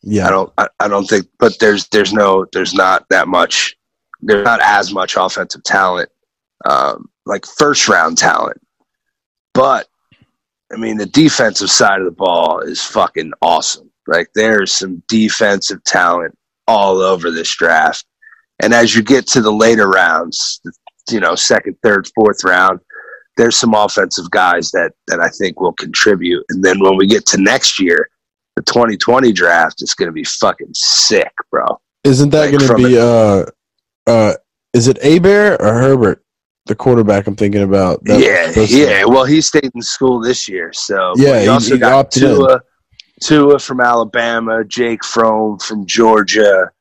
Yeah. I don't I, I don't think, but there's there's no there's not that much there's not as much offensive talent um, like first round talent, but I mean the defensive side of the ball is fucking awesome. Like there's some defensive talent all over this draft, and as you get to the later rounds, you know second, third, fourth round. There's some offensive guys that, that I think will contribute. And then when we get to next year, the 2020 draft is going to be fucking sick, bro. Isn't that like going to be uh uh is it Abear or Herbert, the quarterback I'm thinking about? that yeah, yeah. Well, he stayed in school this year, so Yeah, he- also he got opted in. Tua, Tua from Alabama, Jake Fromm from Georgia.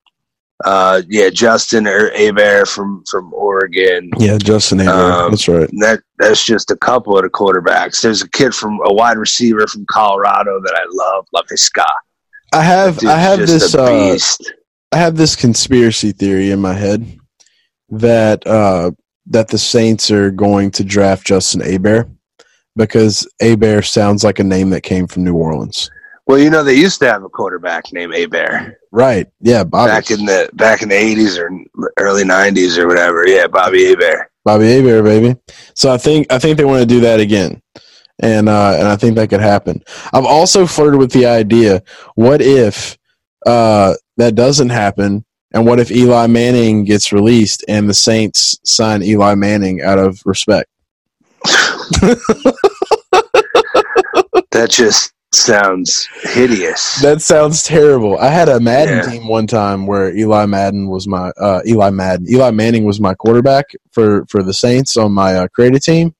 Uh, yeah, Justin Abear from from Oregon. Yeah, Justin Abear. Um, That's right. That that's just a couple of the quarterbacks. There's a kid from a wide receiver from Colorado that I love, love his Scott. I have I have this uh, beast. I have this conspiracy theory in my head that uh, that the Saints are going to draft Justin Abear because Abear sounds like a name that came from New Orleans. Well, you know they used to have a quarterback named Hebert Right? Yeah, Bobby. back in the back in the eighties or early nineties or whatever. Yeah, Bobby Hebert. Bobby Hebert, baby. So I think I think they want to do that again, and uh, and I think that could happen. I've also flirted with the idea: what if uh, that doesn't happen, And what if Eli Manning gets released and the Saints sign Eli Manning out of respect? that just sounds hideous. That sounds terrible. I had a Madden Yeah. team one time where Eli Madden was my uh, Eli Madden. Eli Manning was my quarterback for for the Saints on my uh, creative team.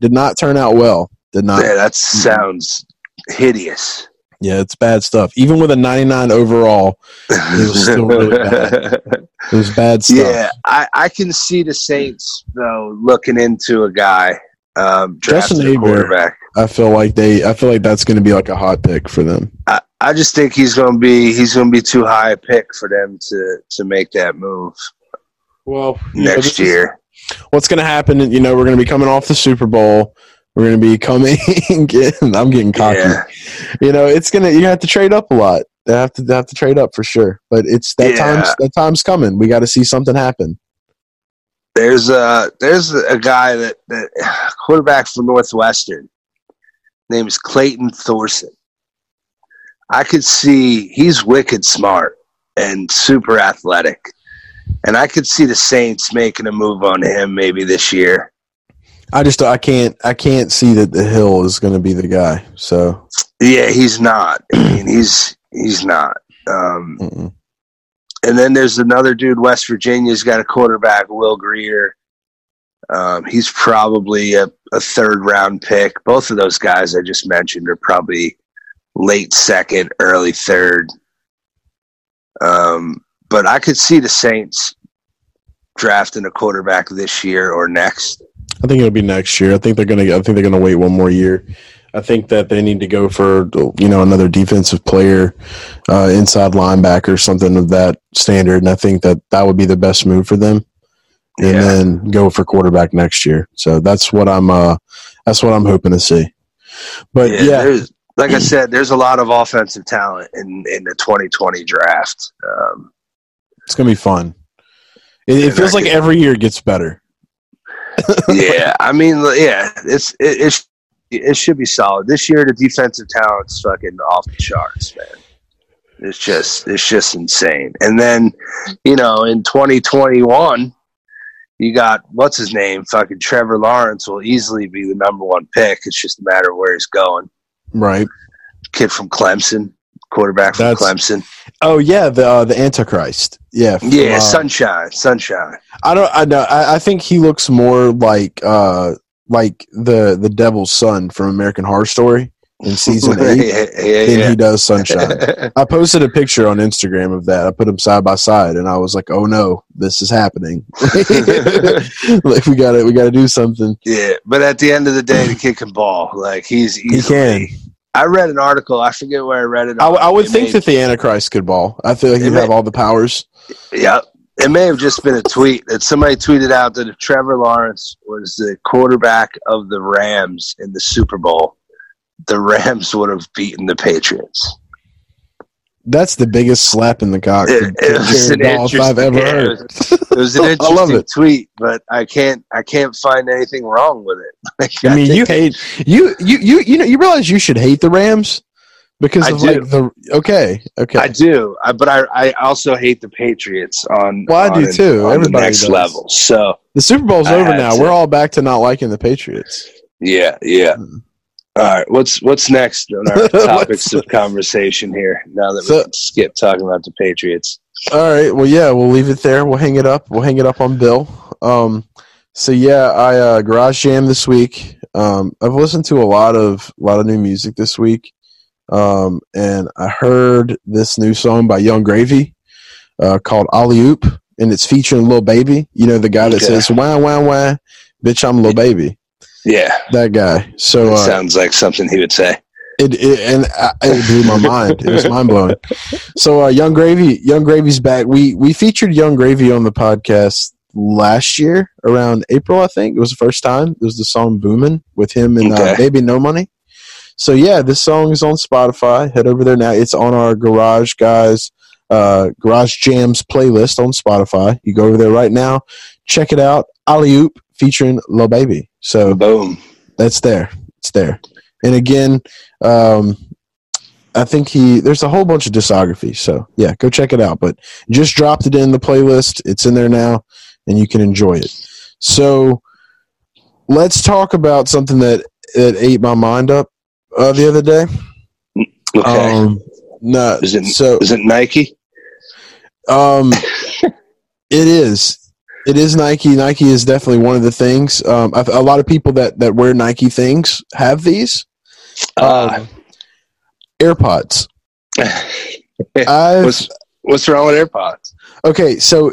Did not turn out well. Did not. yeah, that sounds hideous. Yeah, it's bad stuff. Even with a 99 overall, was still really bad. it was bad stuff. Yeah, I, I can see the Saints though looking into a guy um, Justin a quarterback. I feel like they. I feel like that's going to be like a hot pick for them. I, I just think he's going to be he's going to be too high a pick for them to to make that move Well, next year. what's going to happen? You know, we're going to be coming off the Super Bowl. We're going to be coming. getting, I'm getting cocky. Yeah, You know, it's gonna. You have to trade up a lot. They have to they have to trade up for sure. But it's that Yeah. time's that time's coming. We got to see something happen. there's a there's a guy that that quarterback for Northwestern. Name is Clayton Thorson. I could see he's wicked smart and super athletic. And I could see the Saints making a move on him maybe this year. I just I can't I can't see that the Hill is going to be the guy. So Yeah, he's not. I mean, he's he's not. Um, mm-mm. and then there's another dude, West Virginia's got a quarterback, Will Grier. Um, he's probably a, a third round pick. Both of those guys I just mentioned are probably late second, early third. Um, but I could see the Saints drafting a quarterback this year or next. I think it'll be next year. I think they're gonna. I think they're gonna wait one more year. I think that they need to go for you know another defensive player, uh, inside linebacker, something of that standard. And I think that that would be the best move for them. And Yeah. then go for quarterback next year. So that's what I'm. Uh, that's what I'm hoping to see. But yeah, there's, like I said, there's a lot of offensive talent in, in the 2020 draft. Um, it's gonna be fun. It, it feels like every year gets better. yeah, I mean, yeah, it's it, it, sh- it should be solid this year. The defensive talent's fucking off the charts, man. It's just it's just insane. And then, you know, in 2021, you got what's his name? Fucking Trevor Lawrence will easily be the number one pick. It's just a matter of where he's going. Right. Kid from Clemson, quarterback from That's- Clemson. Oh yeah, the uh, the Antichrist. Yeah. from, Yeah, uh, sunshine, sunshine. I don't. I know. I, I think he looks more like uh like the the Devil's Son from American Horror Story in season eight yeah, yeah, than yeah. he does Sunshine. I posted a picture on Instagram of that. I put them side by side, and I was like, "Oh no, this is happening! like we got to we got to do something." Yeah, but at the end of the day, the kid can ball. Like he's He can. I read an article. I forget where I read it. I. I would It think may- that the Antichrist could ball. I feel like he'd have all the powers. Yeah, it may have just been a tweet that somebody tweeted out that if Trevor Lawrence was the quarterback of the Rams in the Super Bowl, the Rams would have beaten the Patriots. That's the biggest slap in the cock It, it an I've interesting- ever yeah, heard. It was, it was an I love interesting it. tweet, but I can't. I can't find anything wrong with it. Like, I mean, you hate you you you you know you realize you should hate the Rams because I of do. like the okay okay. I do, I, but I, I also hate the Patriots on. Well, I on do too. On Everybody the next does. level. So the Super Bowl's I over now. to. We're all back to not liking the Patriots. yeah, yeah. Mm. All right, what's what's next on our topics of conversation here? Now that So- we skip talking about the Patriots. All right. Well, yeah, we'll leave it there. We'll hang it up. We'll hang it up on Bill. Um, so yeah, I uh, garage jam this week. Um, I've listened to a lot of a lot of new music this week, um, and I heard this new song by Yung Gravy uh, called "Alley Oop," and it's featuring Lil Baby. You know the guy that Okay. says "Wah wah wah," bitch, I'm Lil Baby. Yeah, That guy. So uh, sounds like something he would say. it, it and I, it blew my mind. It was mind blowing. So, uh, Yung Gravy, Yung Gravy's back. We we featured Yung Gravy on the podcast last year around April, I think. It was the first time. It was the song "Boomin" with him and uh, Okay. Baby No Money. So yeah, this song is on Spotify. Head over there now. It's on our Garage Guys uh, Garage Jams playlist on Spotify. You go over there right now, check it out. Alley Oop featuring Lil Baby. So Boom. that's there. It's there. And again, um, I think he there's a whole bunch of discography. So yeah, go check it out. But just dropped it in the playlist. It's in there now, and you can enjoy it. So let's talk about something that that ate my mind up uh, the other day. Okay. Um, no, is it so is it Nike? um, it is. It is Nike. Nike is definitely one of the things. Um, a lot of people that that wear Nike things have these Uh, um, AirPods. What's what's wrong with AirPods? okay, so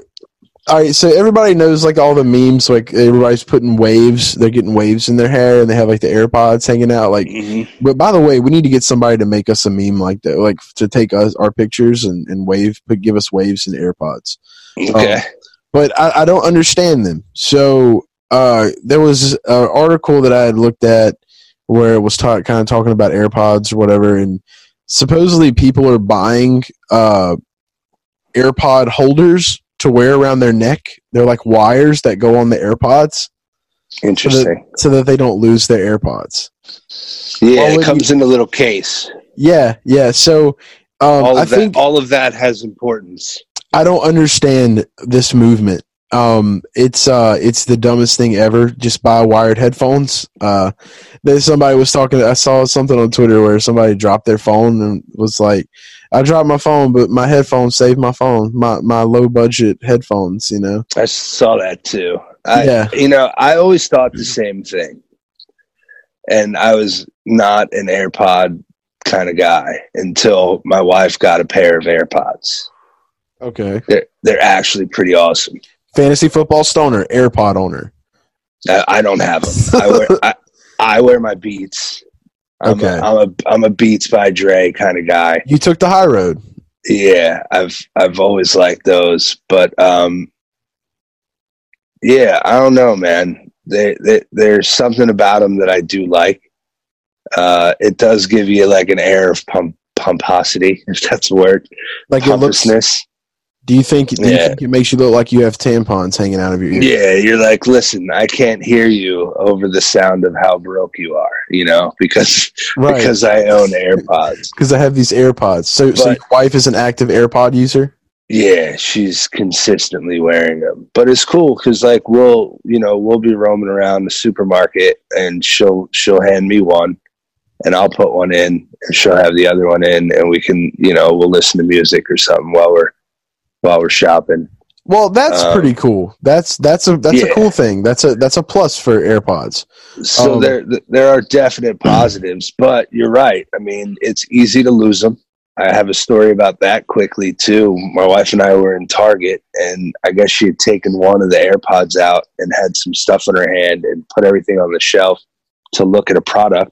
all right, so everybody knows like all the memes, like everybody's putting waves. They're getting waves in their hair, and they have like the AirPods hanging out. Like, Mhm. but by the way, we need to get somebody to make us a meme like that, like to take us our pictures and and wave, but give us waves and AirPods. Okay. But I, I don't understand them. So uh, there was an article that I had looked at where it was ta- kind of talking about AirPods or whatever, and supposedly people are buying uh, AirPod holders to wear around their neck. They're like wires that go on the AirPods Interesting. so that they don't lose their AirPods. Yeah, it comes in a little case. Yeah, yeah. So um, all I that, think all of that has importance. I don't understand this movement. Um, it's uh, it's the dumbest thing ever. Just buy wired headphones. Uh, then somebody was talking. I saw something on Twitter where somebody dropped their phone and was like, "I dropped my phone, but my headphones saved my phone. My my low budget headphones. You know." I saw that too. I, Yeah. You know, I always thought the same thing, and I was not an AirPod kind of guy until my wife got a pair of AirPods. Okay. They're they're actually pretty awesome. Fantasy football stoner, AirPod owner. I, I don't have them. I wear I, I wear my Beats. I'm Okay. A, I'm a I'm a Beats by Dre kind of guy. You took the high road. Yeah, I've I've always liked those, but um, yeah, I don't know, man. They, they there's something about them that I do like. Uh, it does give you like an air of pump pomposity, if that's a word. Like it looks. Do you think? Do you think it makes you look like you have tampons hanging out of your ears? Yeah, you're like, listen, I can't hear you over the sound of how broke you are, you know, because Right. because I own AirPods. Because I have these AirPods. So, so your wife is an active AirPod user. Yeah, she's consistently wearing them, but it's cool because like we'll you know we'll be roaming around the supermarket and she'll she'll hand me one, and I'll put one in and she'll have the other one in, and we can you know we'll listen to music or something while we're while we're shopping. Well, that's Um, pretty cool. That's that's a that's a cool thing. That's a that's a plus for AirPods. So Um, there there are definite positives, but you're right. I mean, it's easy to lose them. I have a story about that quickly too. My wife and I were in Target, and I guess she had taken one of the AirPods out and had some stuff in her hand and put everything on the shelf to look at a product.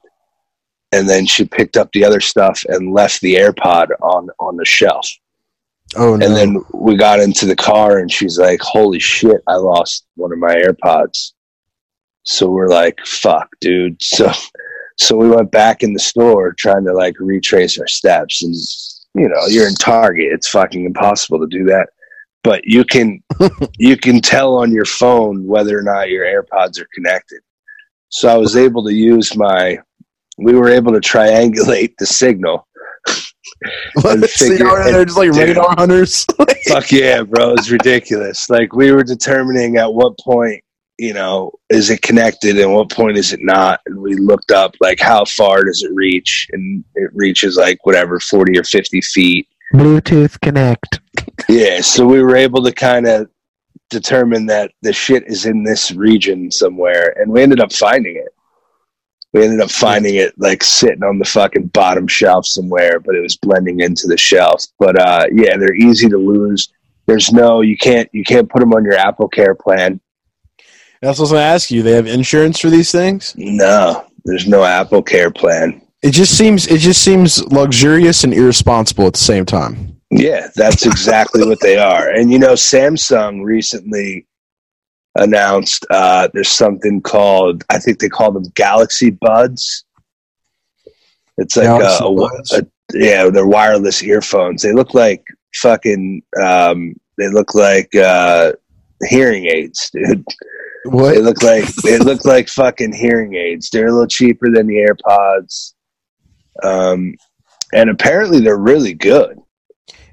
And then she picked up the other stuff and left the AirPod on on the shelf. Oh no! And then we got into the car, and she's like, "Holy shit, I lost one of my AirPods." So we're like, "Fuck, dude!" So, so we went back in the store trying to like retrace our steps, and you know, you're in Target; it's fucking impossible to do that. But you can, you can tell on your phone whether or not your AirPods are connected. So I was able to use my. We were able to triangulate the signal see, figure- are just like dude. radar hunters? Fuck yeah, bro. It's ridiculous. Like we were determining at what point, you know, is it connected and what point is it not? And we looked up like how far does it reach? And it reaches like whatever, 40 or 50 feet. Bluetooth connect. Yeah. So we were able to kind of determine that the shit is in this region somewhere. And we ended up finding it. We ended up finding it like sitting on the fucking bottom shelf somewhere, but it was blending into the shelf. But uh, yeah, they're easy to lose. There's no you can't you can't put them on your AppleCare plan. That's what I was going to ask you. They have insurance for these things. No, there's no AppleCare plan. It just seems it just seems luxurious and irresponsible at the same time. Yeah, that's exactly what they are. And you know, Samsung recently announced uh, there's something called I think they call them Galaxy Buds. It's like a, a, a- yeah, they're wireless earphones. They look like fucking um, they look like uh, hearing aids, dude. What? They look like they look like fucking hearing aids. They're a little cheaper than the AirPods. Um, and apparently they're really good.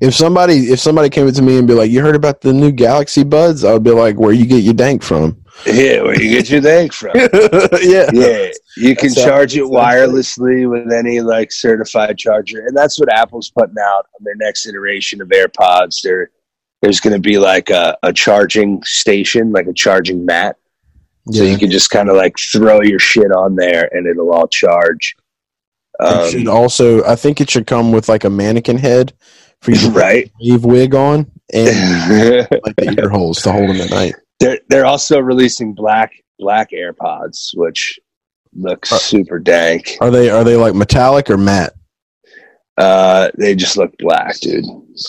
If somebody if somebody came up to me and be like, "You heard about the new Galaxy Buds?" I would be like, "Where you get your dank from?" Yeah, where you get your dank from? yeah, yeah, you can That's charge it wirelessly with any like certified charger, and that's what Apple's putting out on their next iteration of AirPods. There, there's going to be like a, a charging station, like a charging mat, so yeah. you can just kind of like throw your shit on there, and it'll all charge. It should Um, also, I think it should come with like a mannequin head for you to right. leave wig on and like the ear holes to hold them at night. they're they're also releasing black black AirPods, which looks Uh, super dank. Are they are they like metallic or matte? Uh, they just look black, dude.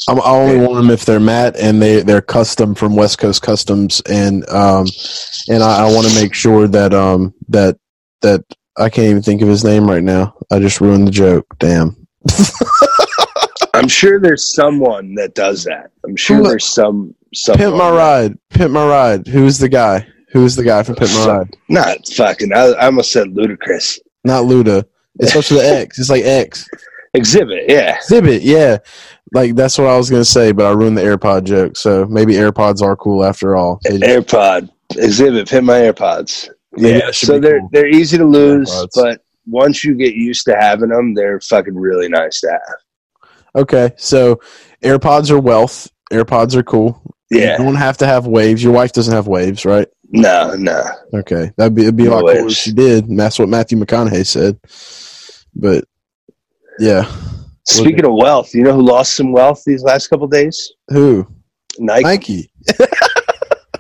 I'm, I only want them if they're matte and they they're custom from West Coast Customs, and um, and I, I want to make sure that um that that I can't even think of his name right now. I just ruined the joke. Damn. I'm sure there's someone that does that. I'm sure Who- there's some someone. Pimp my ride. Pimp my ride. Who's the guy? Who's the guy from Pimp my ride? Not fucking. I, I almost said Ludacris. Not Luda. It starts with an X. It's like X. Xzibit, yeah. Xzibit, yeah. Like that's what I was gonna say, but I ruined the AirPod joke. So maybe AirPods are cool after all. Just- AirPod exhibit. Pin my AirPods. Maybe yeah, so they're cool. they're easy to lose, AirPods. but once you get used to having them, they're fucking really nice to have. Okay, so AirPods are wealth. AirPods are cool. Yeah, You don't have to have waves. Your wife doesn't have waves, right? no, no. Okay, that'd be it'd be a No lot cooler if she did. And that's what Matthew McConaughey said. But yeah, Speaking of wealth, you know who lost some wealth these last couple days? who Nike. Nike?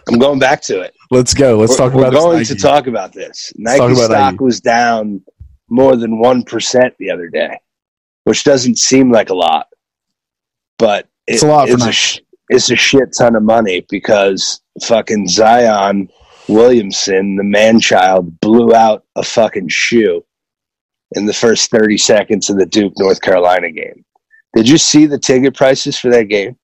I'm going back to it. Let's go. Let's we're, talk we're about this going to talk about this. Nike stock Nike. was down more than one percent the other day, which doesn't seem like a lot, but It's a lot it's Nike. sh- it's a shit ton of money because fucking Zion Williamson, the man child, blew out a fucking shoe in the first thirty seconds of the Duke North Carolina game. Did you see the ticket prices for that game?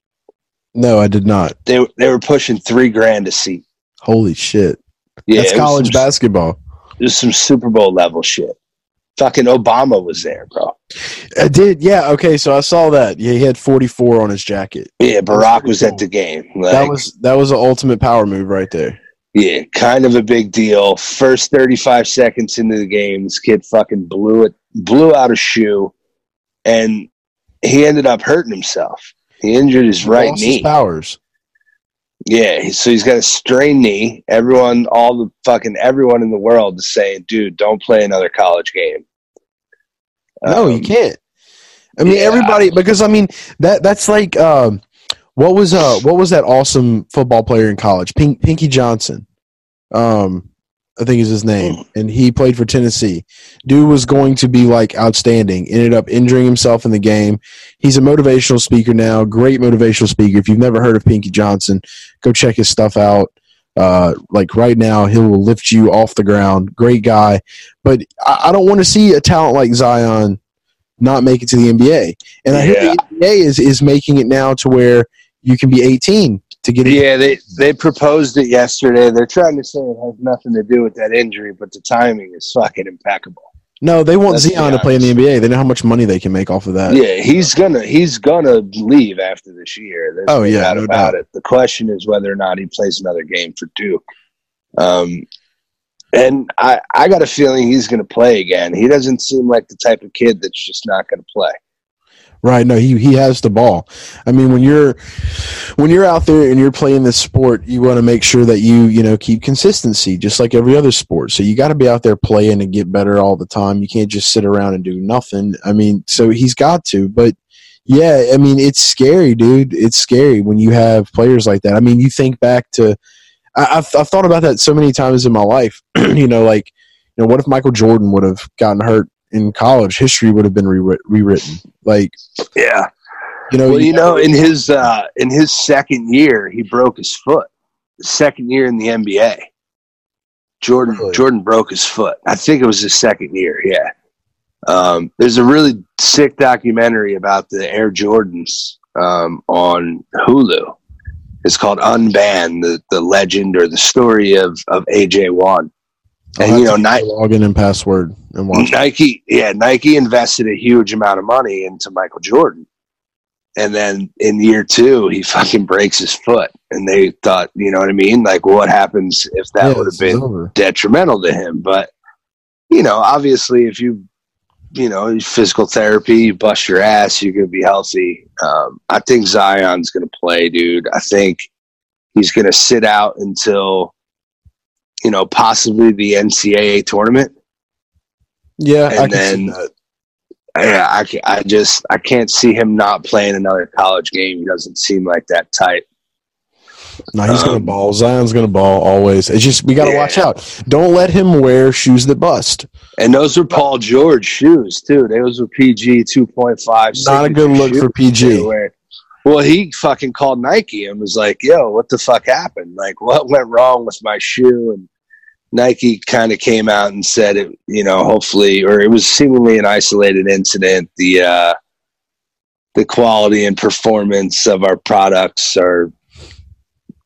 No, I did not. They they were pushing three grand a seat. Holy shit! Yeah, That's college some- basketball. It was some Super Bowl level shit. Fucking Obama was there, bro. I did. Yeah. Okay. So I saw that. Yeah, he had 44 on his jacket. Yeah, Barack was cool. at the game. Like, that was that was an ultimate power move right there. yeah, kind of a big deal. First 35 seconds into the game, this kid fucking blew it, blew out a shoe, and he ended up hurting himself. He injured his right Lost his knee. powers. Yeah, so he's got a strained knee. Everyone, all the fucking everyone in the world is saying, "Dude, don't play another college game." No, you Um, can't. I mean, yeah. everybody because I mean that that's like um, what was uh what was that awesome football player in college? Pink, Inky Johnson, um, I think is his name, and he played for Tennessee. Dude was going to be like outstanding. Ended up injuring himself in the game. He's a motivational speaker now. Great motivational speaker. If you've never heard of Inky Johnson, go check his stuff out. Uh, like right now, he will lift you off the ground. Great guy, but I, I don't want to see a talent like Zion not make it to the NBA. And I hear the NBA is is making it now to where you can be 18 to get in. Yeah, they they proposed it yesterday. They're trying to say it has nothing to do with that injury, but the timing is fucking impeccable. No, they want be Zion to play in the. NBA. They know how much money they can make off of that. Yeah, he's gonna he's gonna leave after this year. There's Oh, yeah, no about doubt. it. The question is whether or not he plays another game for Duke. Um, and I I got a feeling he's gonna play again. He doesn't seem like the type of kid that's just not gonna play. Right. No, he he has the ball. I mean, when you're when you're out there and you're playing this sport, you want to make sure that you you know keep consistency, just like every other sport. So you got to be out there playing and get better all the time. You can't just sit around and do nothing. I mean, so he's got to. But yeah, I mean, it's scary, dude. It's scary when you have players like that. I mean, you think back to I, I've I've thought about that so many times in my life. you know, like you know, what if Michael Jordan would have gotten hurt in college? History would have been rewrit- rewritten. Like Yeah. you know, Well, you know, in his uh, in his second year, he broke his foot. Second year in the NBA, Jordan Really? Jordan broke his foot. I think it was his second year. Yeah. Um, there's a really sick documentary about the Air Jordans um, on Hulu. It's called Unbanned: the the legend or the story of of AJ One. I'll and you know, Nike, login and password and watch. Nike, yeah, Nike invested a huge amount of money into Michael Jordan. And then in year two, he fucking breaks his foot. And they thought, you know what I mean? Like, what happens if that Yeah, would have been over. detrimental to him? But, you know, obviously, if you, you know, physical therapy, you bust your ass, you're going to be healthy. Um, I think Zion's going to play, dude. I think he's going to sit out until, you know, possibly the NCAA tournament. Yeah, And can see then-. Yeah, I, ca- I just I can't see him not playing another college game. He doesn't seem like that type. No, he's gonna um, ball. Zion's gonna ball always. It's just we gotta Yeah. watch out. Don't let him wear shoes that bust. And those were Paul George shoes too. Those were PG two point five. Not a good look for PG. Well, he fucking called Nike and was like, "Yo, what the fuck happened? Like, what went wrong with my shoe?" And Nike kind of came out and said it. You know, hopefully, or it was seemingly an isolated incident. The uh, the quality and performance of our products are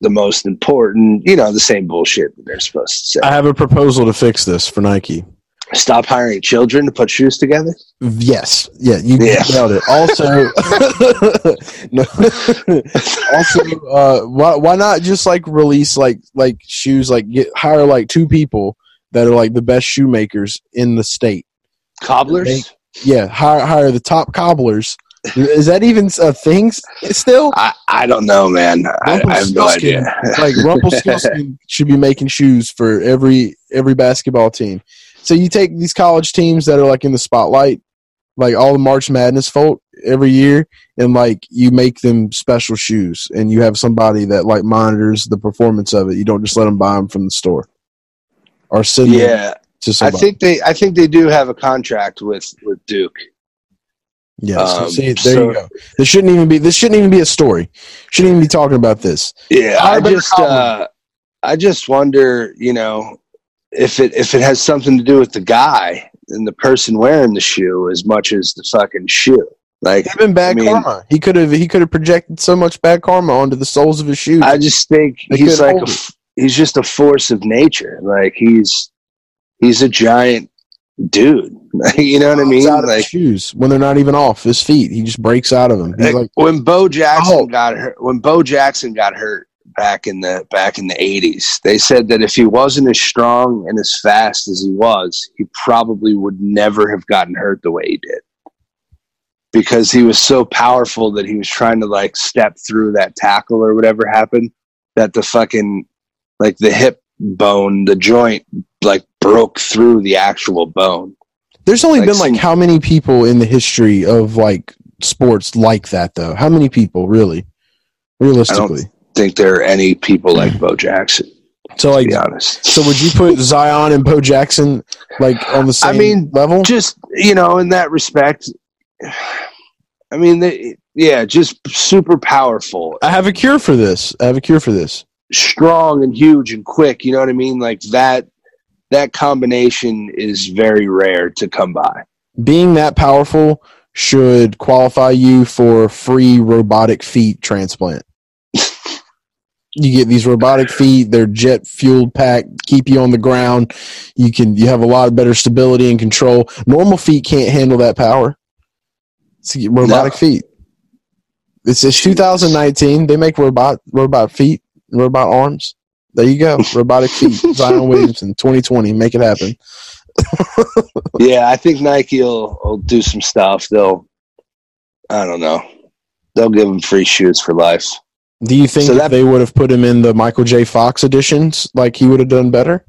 the most important. You know, the same bullshit that they're supposed to say. I have a proposal to fix this for Nike. Stop hiring children to put shoes together. Yes, yeah, you Yeah. nailed it. Also, also, uh, why why not just like release like like shoes like get hire like two people that are like the best shoemakers in the state. Cobblers. Yeah, hire hire the top cobblers. Is that even a thing still? I, I don't know, man. I, I have no idea. like Rumpelstiltskin should be making shoes for every every basketball team. So you take these college teams that are like in the spotlight, like all the March Madness folk every year, and like you make them special shoes, and you have somebody that like monitors the performance of it. You don't just let them buy them from the store or send them yeah, to I think they I think they do have a contract with with Duke. yeah, so um, see, there so- you go. This shouldn't even be. This shouldn't even be a story. Shouldn't even be talking about this. Yeah, Hire I just uh, I just wonder, you know, if it if it has something to do with the guy and the person wearing the shoe as much as the fucking shoe. Like Even bad I mean- karma. He could have. He could have projected so much bad karma onto the soles of his shoes. I just think They he's like a, he's just a force of nature. Like he's he's a giant dude. you know what I mean? Out of his Like shoes when they're not even off his feet, he just breaks out of them. He's Like, like, when Bo Jackson Oh. got hurt, when Bo Jackson got hurt back in the back in the eighties, they said that if he wasn't as strong and as fast as he was, he probably would never have gotten hurt the way he did. Because he was so powerful that he was trying to like step through that tackle or whatever happened, that the fucking like the hip bone, the joint like broke through the actual bone. there's only like been like how many people in the history of like sports like that though? How many people really? Realistically, think there are any people like hmm. Bo Jackson, so to like, be honest. so would you put Zion and Bo Jackson like on the same? I mean, level? just you know in that respect i mean they, yeah just super powerful I have a cure for this. I have a cure for this. strong and huge and quick you know what i mean like that that combination is very rare to come by Being that powerful should qualify you for free robotic feet transplant. You get these robotic feet they're jet fueled pack keep you on the ground. You can you have a lot of better stability and control. Normal feet can't handle that power. It's robotic No. feet. It's, it's 2019 they make robot robot feet robot arms. There you go. Robotic feet. Zion williamson 2020 make it happen. Yeah i think nike will, will do some stuff. They'll i don't know. They'll give him free shoes for life do you think So that- they would have put him in the michael j fox editions like he would have done better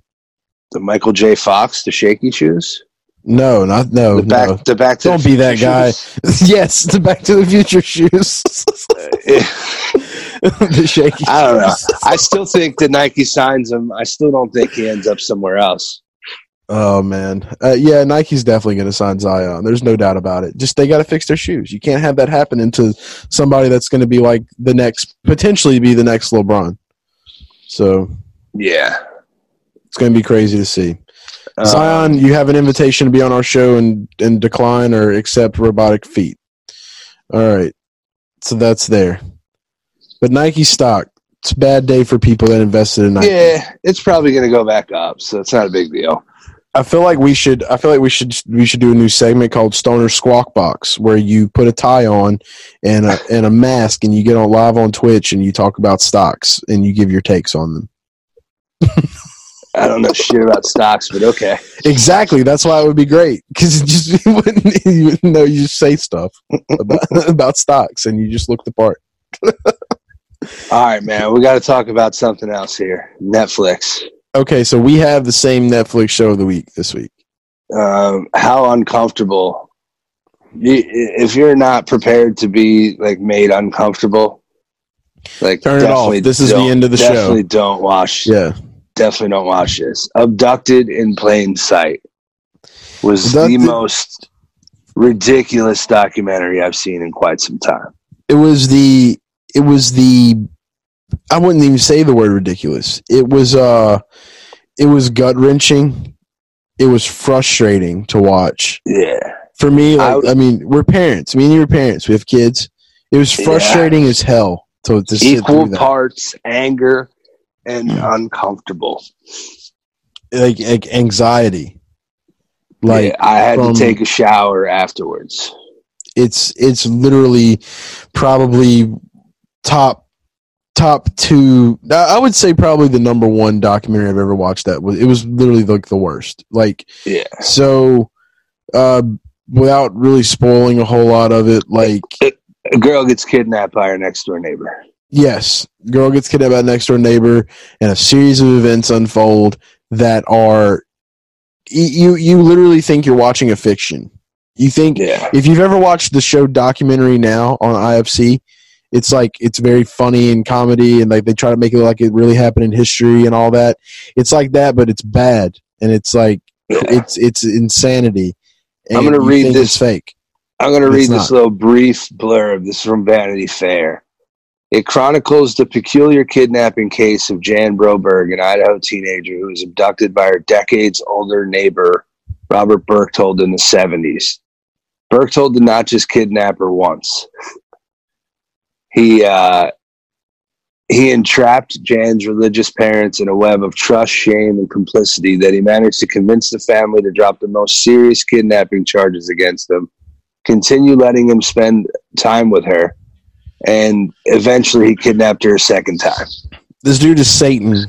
the michael j fox the shaky shoes no not no the back no the back to Don't the be that guy. shoes. yes, the Back to the Future shoes. the shaky. I don't know. I still think that Nike signs him. I still don't think he ends up somewhere else. Oh man, uh, yeah, Nike's definitely going to sign Zion. There's no doubt about it. Just they got to fix their shoes. You can't have that happen into somebody that's going to be like the next, potentially be the next LeBron. So Yeah. it's going to be crazy to see. Um, Zion, you have an invitation to be on our show and and decline or accept robotic feet. All right, so that's there. But Nike stock it's a bad day for people that invested in Nike. Yeah, it's probably going to go back up, so it's not a big deal. I feel like we should. I feel like we should. We should do a new segment called Stoner Squawk Box, where you put a tie on and a and a mask, and you get on live on Twitch, and you talk about stocks, and you give your takes on them. I don't know shit about stocks, but okay. Exactly. That's why it would be great because just you wouldn't, you wouldn't know. You just say stuff about, about stocks, and you just look the part. All right, man. We got to talk about something else here. Netflix. Okay, so we have the same Netflix show of the week this week. Um, how uncomfortable. You, if you're not prepared to be like made uncomfortable, like Turn it off. This is the end of the show. Definitely don't watch. Yeah, Definitely don't watch this. Abducted in plain sight was Abducted- the most ridiculous documentary I've seen in quite some time. it was the. It was the. I wouldn't even say the word ridiculous. It was uh, it was gut wrenching. It was frustrating to watch. Yeah. For me, I like, would- I, mean, we're parents. Me and you are parents. We have kids. It was Yeah. frustrating as hell to, to Equal parts anger and Yeah. uncomfortable. like, like anxiety. Like Yeah, I had from- to take a shower afterwards. it's it's literally probably top top two. I would say probably the number one documentary I've ever watched. That was it was literally like the worst. Like Yeah. so, uh, without really spoiling a whole lot of it, like A girl gets kidnapped by her next door neighbor. yes, girl gets kidnapped by a next door neighbor, and a series of events unfold that are you you literally think you're watching a fiction. You think Yeah. if you've ever watched the show documentary now on IFC, it's like it's very funny and comedy, and like they try to make it look like it really happened in history and all that. It's like that, but it's bad, and it's like Yeah. it's it's insanity. I'm gonna read this- fake. I'm It's read not. this little brief blurb. This is from Vanity Fair. It chronicles the peculiar kidnapping case of Jan Broberg, an Idaho teenager who was abducted by her decades older neighbor, Robert Berchtold, in the 70s. Berchtold did not just kidnap her once. He, uh, he entrapped Jan's religious parents in a web of trust, shame, and complicity that he managed to convince the family to drop the most serious kidnapping charges against them continue letting him spend time with her, and eventually he kidnapped her a second time. This dude is Satan.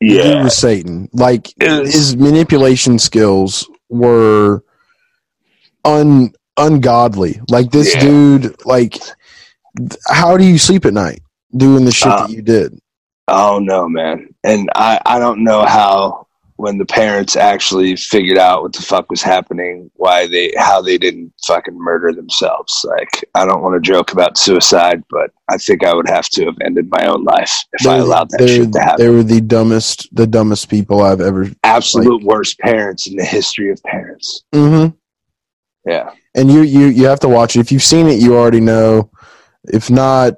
Dude was Satan. Like was- his manipulation skills were un ungodly. Like this Yeah. dude, like how do you sleep at night doing the shit Uh, that you did? Oh no, man! And I I don't know how when the parents actually figured out what the fuck was happening, why they how they didn't fucking murder themselves. Like I don't want to joke about suicide, but I think I would have to have ended my own life if I They're- allowed that shit to happen. They were the dumbest, the dumbest people I've ever. Absolute worst parents in the history of parents. hmm Yeah. And you, you, you have to watch it. If you've seen it, you already know. If not,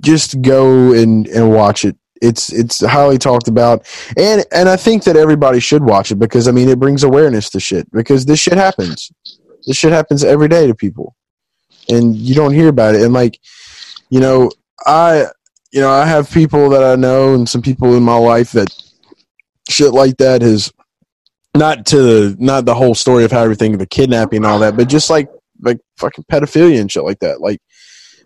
just go and and watch it. It's it's highly talked about, and and I think that everybody should watch it because I mean it brings awareness to shit because this shit happens. This shit happens every day to people, and you don't hear about it. And like, you know, I you know I have people that I know and some people in my life that shit like that has not to not the whole story of how everything the kidnapping and all that, but just like like fucking pedophilia and shit like that. Like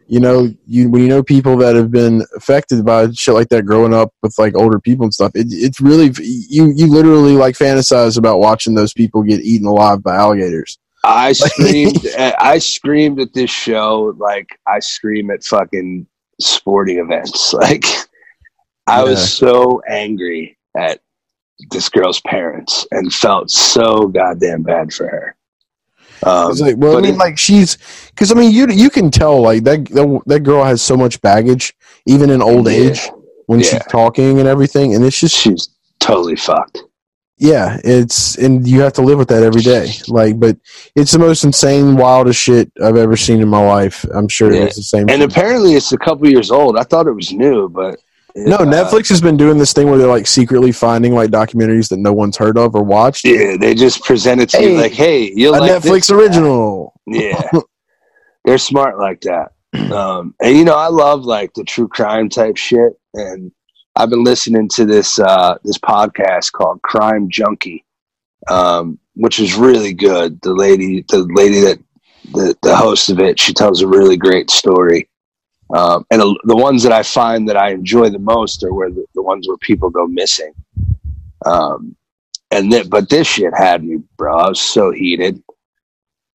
you know, you when you know people that have been affected by shit like that growing up with like older people and stuff, it, it's really you you literally like fantasize about watching those people get eaten alive by alligators. I screamed. at, I screamed at this show like I scream at fucking sporting events. Like I Yeah. was so angry at this girl's parents and felt so goddamn bad for her. Um, It's like, well, I mean, it- like she's because I mean, you you can tell like that that, that girl has so much baggage, even in old Yeah. age when Yeah. she's talking and everything, and it's just she's totally fucked. yeah, it's and you have to live with that every day. Like, but it's the most insane, wildest shit I've ever seen in my life. I'm sure Yeah. it's the same. And for- apparently, it's a couple years old. I thought it was new, but no, uh, Netflix has been doing this thing where they're like secretly finding like documentaries that no one's heard of or watched. Yeah, they just present it to Hey, you like, "Hey, you'll a like Netflix this." original. Yeah, they're smart like that. Um, and you know, I love like the true crime type shit, and I've been listening to this uh, this podcast called Crime Junkie, um, which is really good. The lady, the lady that the the host of it, she tells a really great story. Um, and a, the ones that I find that I enjoy the most are where the, the ones where people go missing. Um, and th- but this shit had me, bro. I was so heated,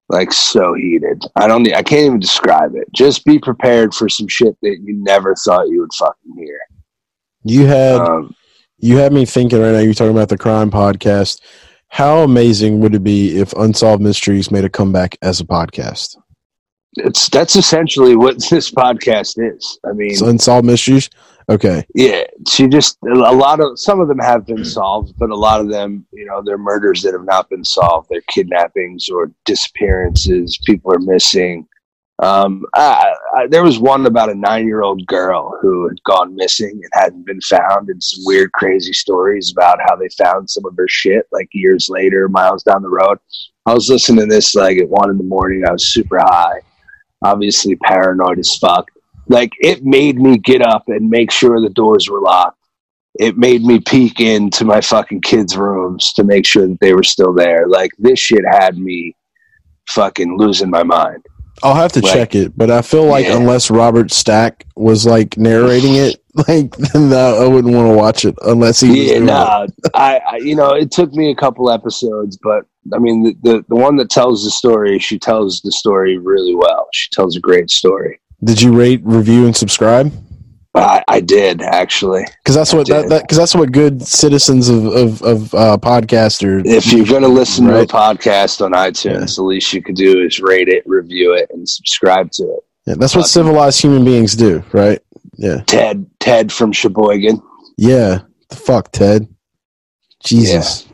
like so heated. I don't, I can't even describe it. Just be prepared for some shit that you never thought you would fucking hear. You had Um, you had me thinking right now. You're talking about the crime podcast. How amazing would it be if Unsolved Mysteries made a comeback as a podcast? It's that's essentially what this podcast is. I mean, It's Unsolved Mysteries. Okay. Yeah, she just a lot of some of them have been solved, but a lot of them, you know, they're murders that have not been solved. They're kidnappings or disappearances. People are missing. Um, I, I, there was one about a nine-year-old girl who had gone missing and hadn't been found, and some weird, crazy stories about how they found some of her shit like years later, miles down the road. I was listening to this like at one in the morning. I was super high, obviously paranoid as fuck like it made me get up and make sure the doors were locked. It made me peek into my fucking kids' rooms to make sure that they were still there. Like this shit had me fucking losing my mind. I'll have to Like- check it, but I feel like Yeah. unless Robert Stack was like narrating it, like then I wouldn't want to watch it unless he Yeah, it. I, I, you know, it took me a couple episodes, but I mean, the, the the one that tells the story, she tells the story really well. She tells a great story. Did you rate, review, and subscribe? I, I did actually. Because that's what that did. because that's what good citizens of of, of uh, podcaster. If you're going to listen Right. to a podcast on iTunes, the least you could do is rate it, review it, and subscribe to it. Yeah, that's what civilized human beings do, right? Yeah, Ted, Ted from Sheboygan, yeah. The fuck, Ted. Jesus.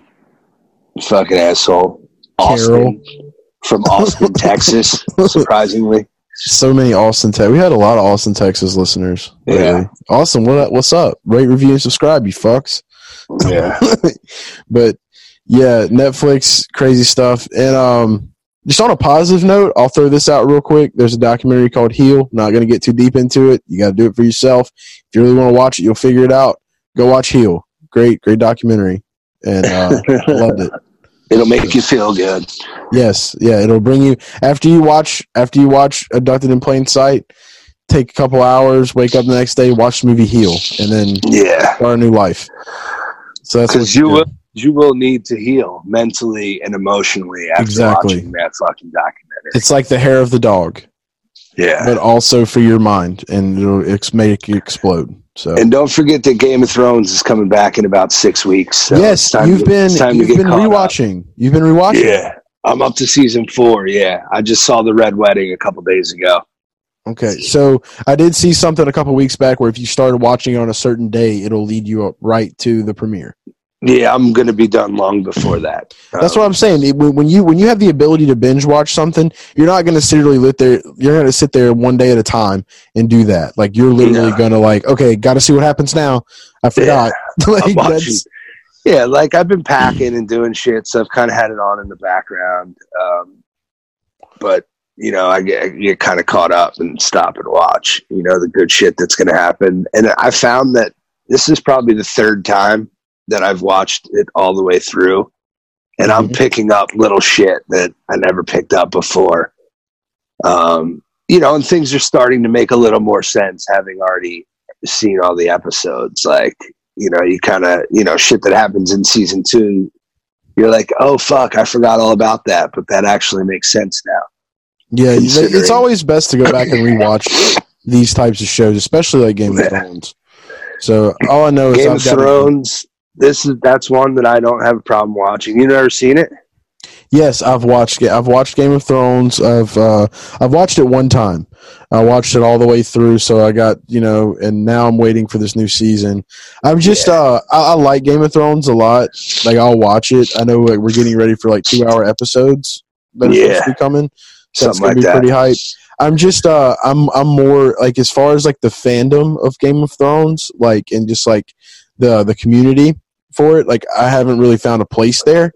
fucking asshole. Austin from Austin, Texas. Surprisingly, So many Austin, Texas. We had a lot of Austin, Texas listeners. lately. Yeah. Austin, what what's up? Rate, review, and subscribe, you fucks. yeah. but yeah, Netflix, crazy stuff. And um, just on a positive note, I'll throw this out real quick. There's a documentary called Heal. Not going to get too deep into it. You got to do it for yourself. If you really want to watch it, you'll figure it out. Go watch Heal. Great, great documentary. And uh, loved it. It'll make you feel good. Yes, yeah, it'll bring you after you watch after you watch Abducted in Plain Sight. Take a couple hours, wake up the next day, watch the movie Heal, and then Yeah, start a new life. So that's because you will you will need to heal mentally and emotionally after Exactly. watching that fucking documentary. It's like the hair of the dog, yeah. but also for your mind, and it'll ex- make you explode. So And don't forget that Game of Thrones is coming back in about six weeks. So yes, you've to- been it's time to you've get been caught up. rewatching. You've been rewatching. Yeah, I'm up to season four. Yeah, I just saw the Red Wedding a couple days ago. Okay, so I did see something a couple weeks back where if you started watching on a certain day, it'll lead you up right to the premiere. Yeah, I'm going to be done long before that. That's Um, what I'm saying. When you when you have the ability to binge watch something, you're not going to literally lit there. You're going to sit there one day at a time and do that. Like you're literally Yeah. going to like, okay, got to see what happens now. I forgot. like I'm watching. Yeah, like I've been packing and doing shit, so I've kind of had it on in the background. Um, but you know, I get, I get kind of caught up and stop and watch. You know, the good shit that's going to happen. And I found that this is probably the third time that I've watched it all the way through, and I'm Mhm. picking up little shit that I never picked up before. Um, you know, and things are starting to make a little more sense having already seen all the episodes. Like, you know, you kind of, you know, shit that happens in season two, you're like, oh, fuck, I forgot all about that, but that actually makes sense now. yeah. It's always best to go back and rewatch these types of shows, especially like Game of Thrones. So all I know is Game I've of Thrones, this is, that's one that I don't have a problem watching. You never seen it? Yes, I've watched. it. I've watched Game of Thrones. I've uh, I've watched it one time. I watched it all the way through. So I got you know, and now I'm waiting for this new season. I'm just. Uh, I, I like Game of Thrones a lot. Like I'll watch it. I know like, we're getting ready for like two hour episodes that are supposed Yeah. to be coming. So Something gonna like be that. pretty hype. I'm just. Uh, I'm. I'm more like as far as like the fandom of Game of Thrones, like and just like the the community for it. Like I haven't really found a place there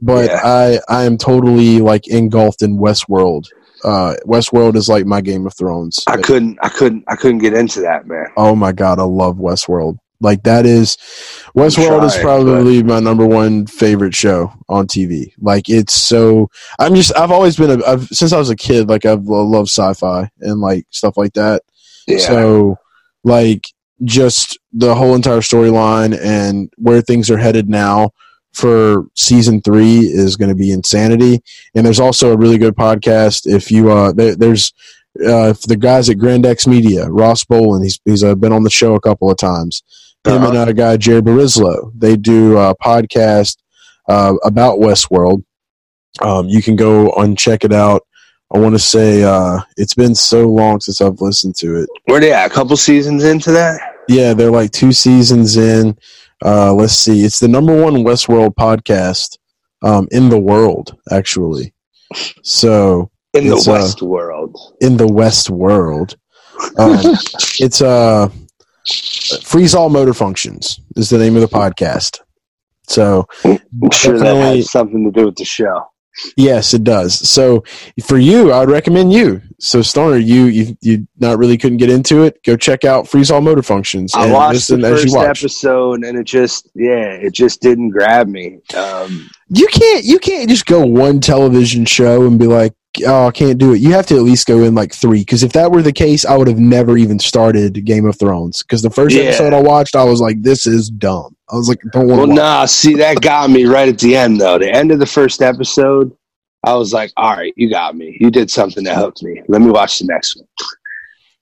but Yeah. I I am totally like engulfed in Westworld Uh, Westworld is like my Game of Thrones. I couldn't, I couldn't, I couldn't get into that, man. Oh my god, I love Westworld. Like that is Westworld is trying, probably my number one favorite show on TV. Like it's so I'm just I've always been a I've, since I was a kid like I've loved sci-fi and like stuff like that. Yeah, So like just the whole entire storyline and where things are headed now for season three is going to be insanity. And there's also a really good podcast. If you uh, there, there's uh, the guys at Grand X Media, Ross Bolin, he's he's uh, been on the show a couple of times. Him Uh-huh. and a guy Jerry Barislow, they do a podcast uh, about Westworld. Um, you can go and check it out. I want to say uh, it's been so long since I've listened to it. where they at? A couple seasons into that? Yeah, they're like two seasons in. Uh, let's see. It's the number one Westworld podcast um, in the world, actually. So In the uh, West world. in the West world, um, it's uh, Freeze All Motor Functions is the name of the podcast. So I'm sure that has something to do with the show. Yes, it does. So for you, I would recommend you. So Stoner, you you you not really couldn't get into it. Go check out Freeze All Motor Functions. I watched the listen as you first episode and it just, yeah, it just didn't grab me. Um, you can't you can't just go one television show and be like oh i can't do it you have to at least go in like three because if that were the case i would have never even started game of thrones because the first Yeah. episode i watched i was like this is dumb i was like don't want well, nah, see, that got me right at the end, though. The end of the first episode, I was like, all right, you got me. You did something that helped me. Let me watch the next one.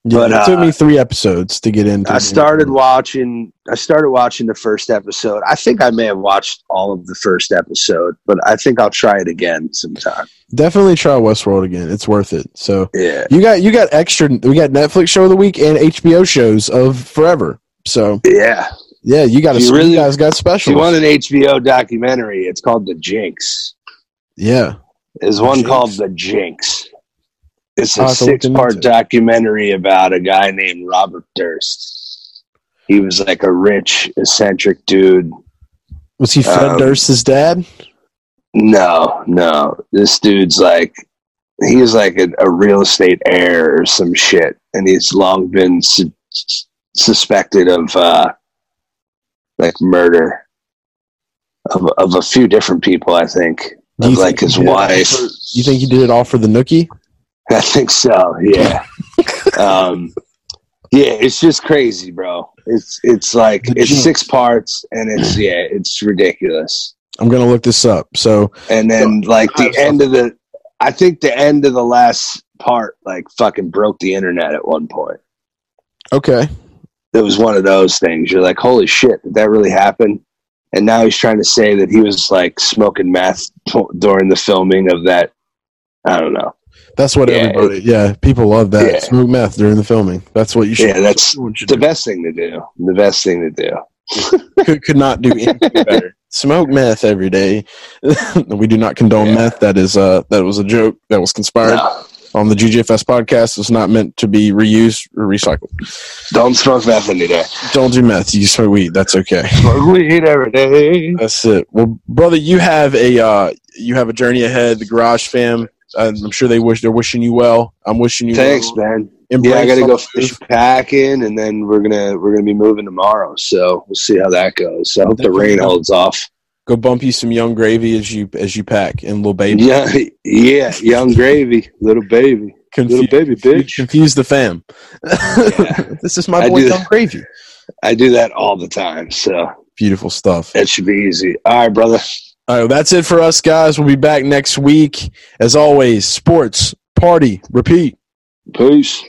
Yeah, but, it took uh, me three episodes to get into I started Thrones. watching. I started watching the first episode. I think I may have watched all of the first episode, but I think I'll try it again sometime. definitely try westworld again it's worth it so Yeah, you got you got extra we got netflix show of the week and hbo shows of forever so yeah. yeah you got you you really- guys got If you want an HBO documentary, it's called The Jinx. yeah There's one Jinx? called The Jinx. It's a six part documentary about a guy named Robert Durst. He was like a rich, eccentric dude. was he fred Um, durst's dad No, no. This dude's like, he's like a, a real estate heir or some shit. And he's long been su- suspected of uh, like murder of, of a few different people, I think. Do Of like his he did it all wife. for- you think he did it all for the nookie? I think so. Yeah. um, yeah, it's just crazy, bro. It's it's like The it's six parts, and it's yeah, it's ridiculous. I'm gonna look this up. So And then like the end of the, I think the end of the last part like fucking broke the internet at one point. okay, It was one of those things. You're like, holy shit, did that really happen? And now he's trying to say that he was like smoking meth t- during the filming of that. I don't know. That's what Yeah, everybody. Yeah, people love that. Yeah. Smoke meth during the filming. That's what you should. Yeah, that's the do. best thing to do. The best thing to do. could, could not do anything better. Smoke meth every day. we do not condone Yeah. meth. That is uh that was a joke that was conspired No, on the GGFS podcast. It's not meant to be reused or recycled. don't smoke meth any day. Don't do meth. You smoke weed. That's okay. Smoke weed every day. That's it. Well, brother, you have a uh, you have a journey ahead. The Garage Fam. I'm sure they wish they're wishing you well. I'm wishing you Thanks, well. man. Embrace yeah, I got to go fish packing, and then we're gonna we're gonna be moving tomorrow. So we'll see how that goes. I hope the rain holds off. Go bump you some Yung Gravy as you as you pack and little baby. Yeah, yeah, Yung Gravy, little baby, little baby bitch. confuse the fam. Yeah. this is my boy Yung Gravy. I do that all the time, so Beautiful stuff. that should be easy. All right, brother. All right, that's it for us, guys. We'll be back next week. As always, sports, party, repeat. Peace.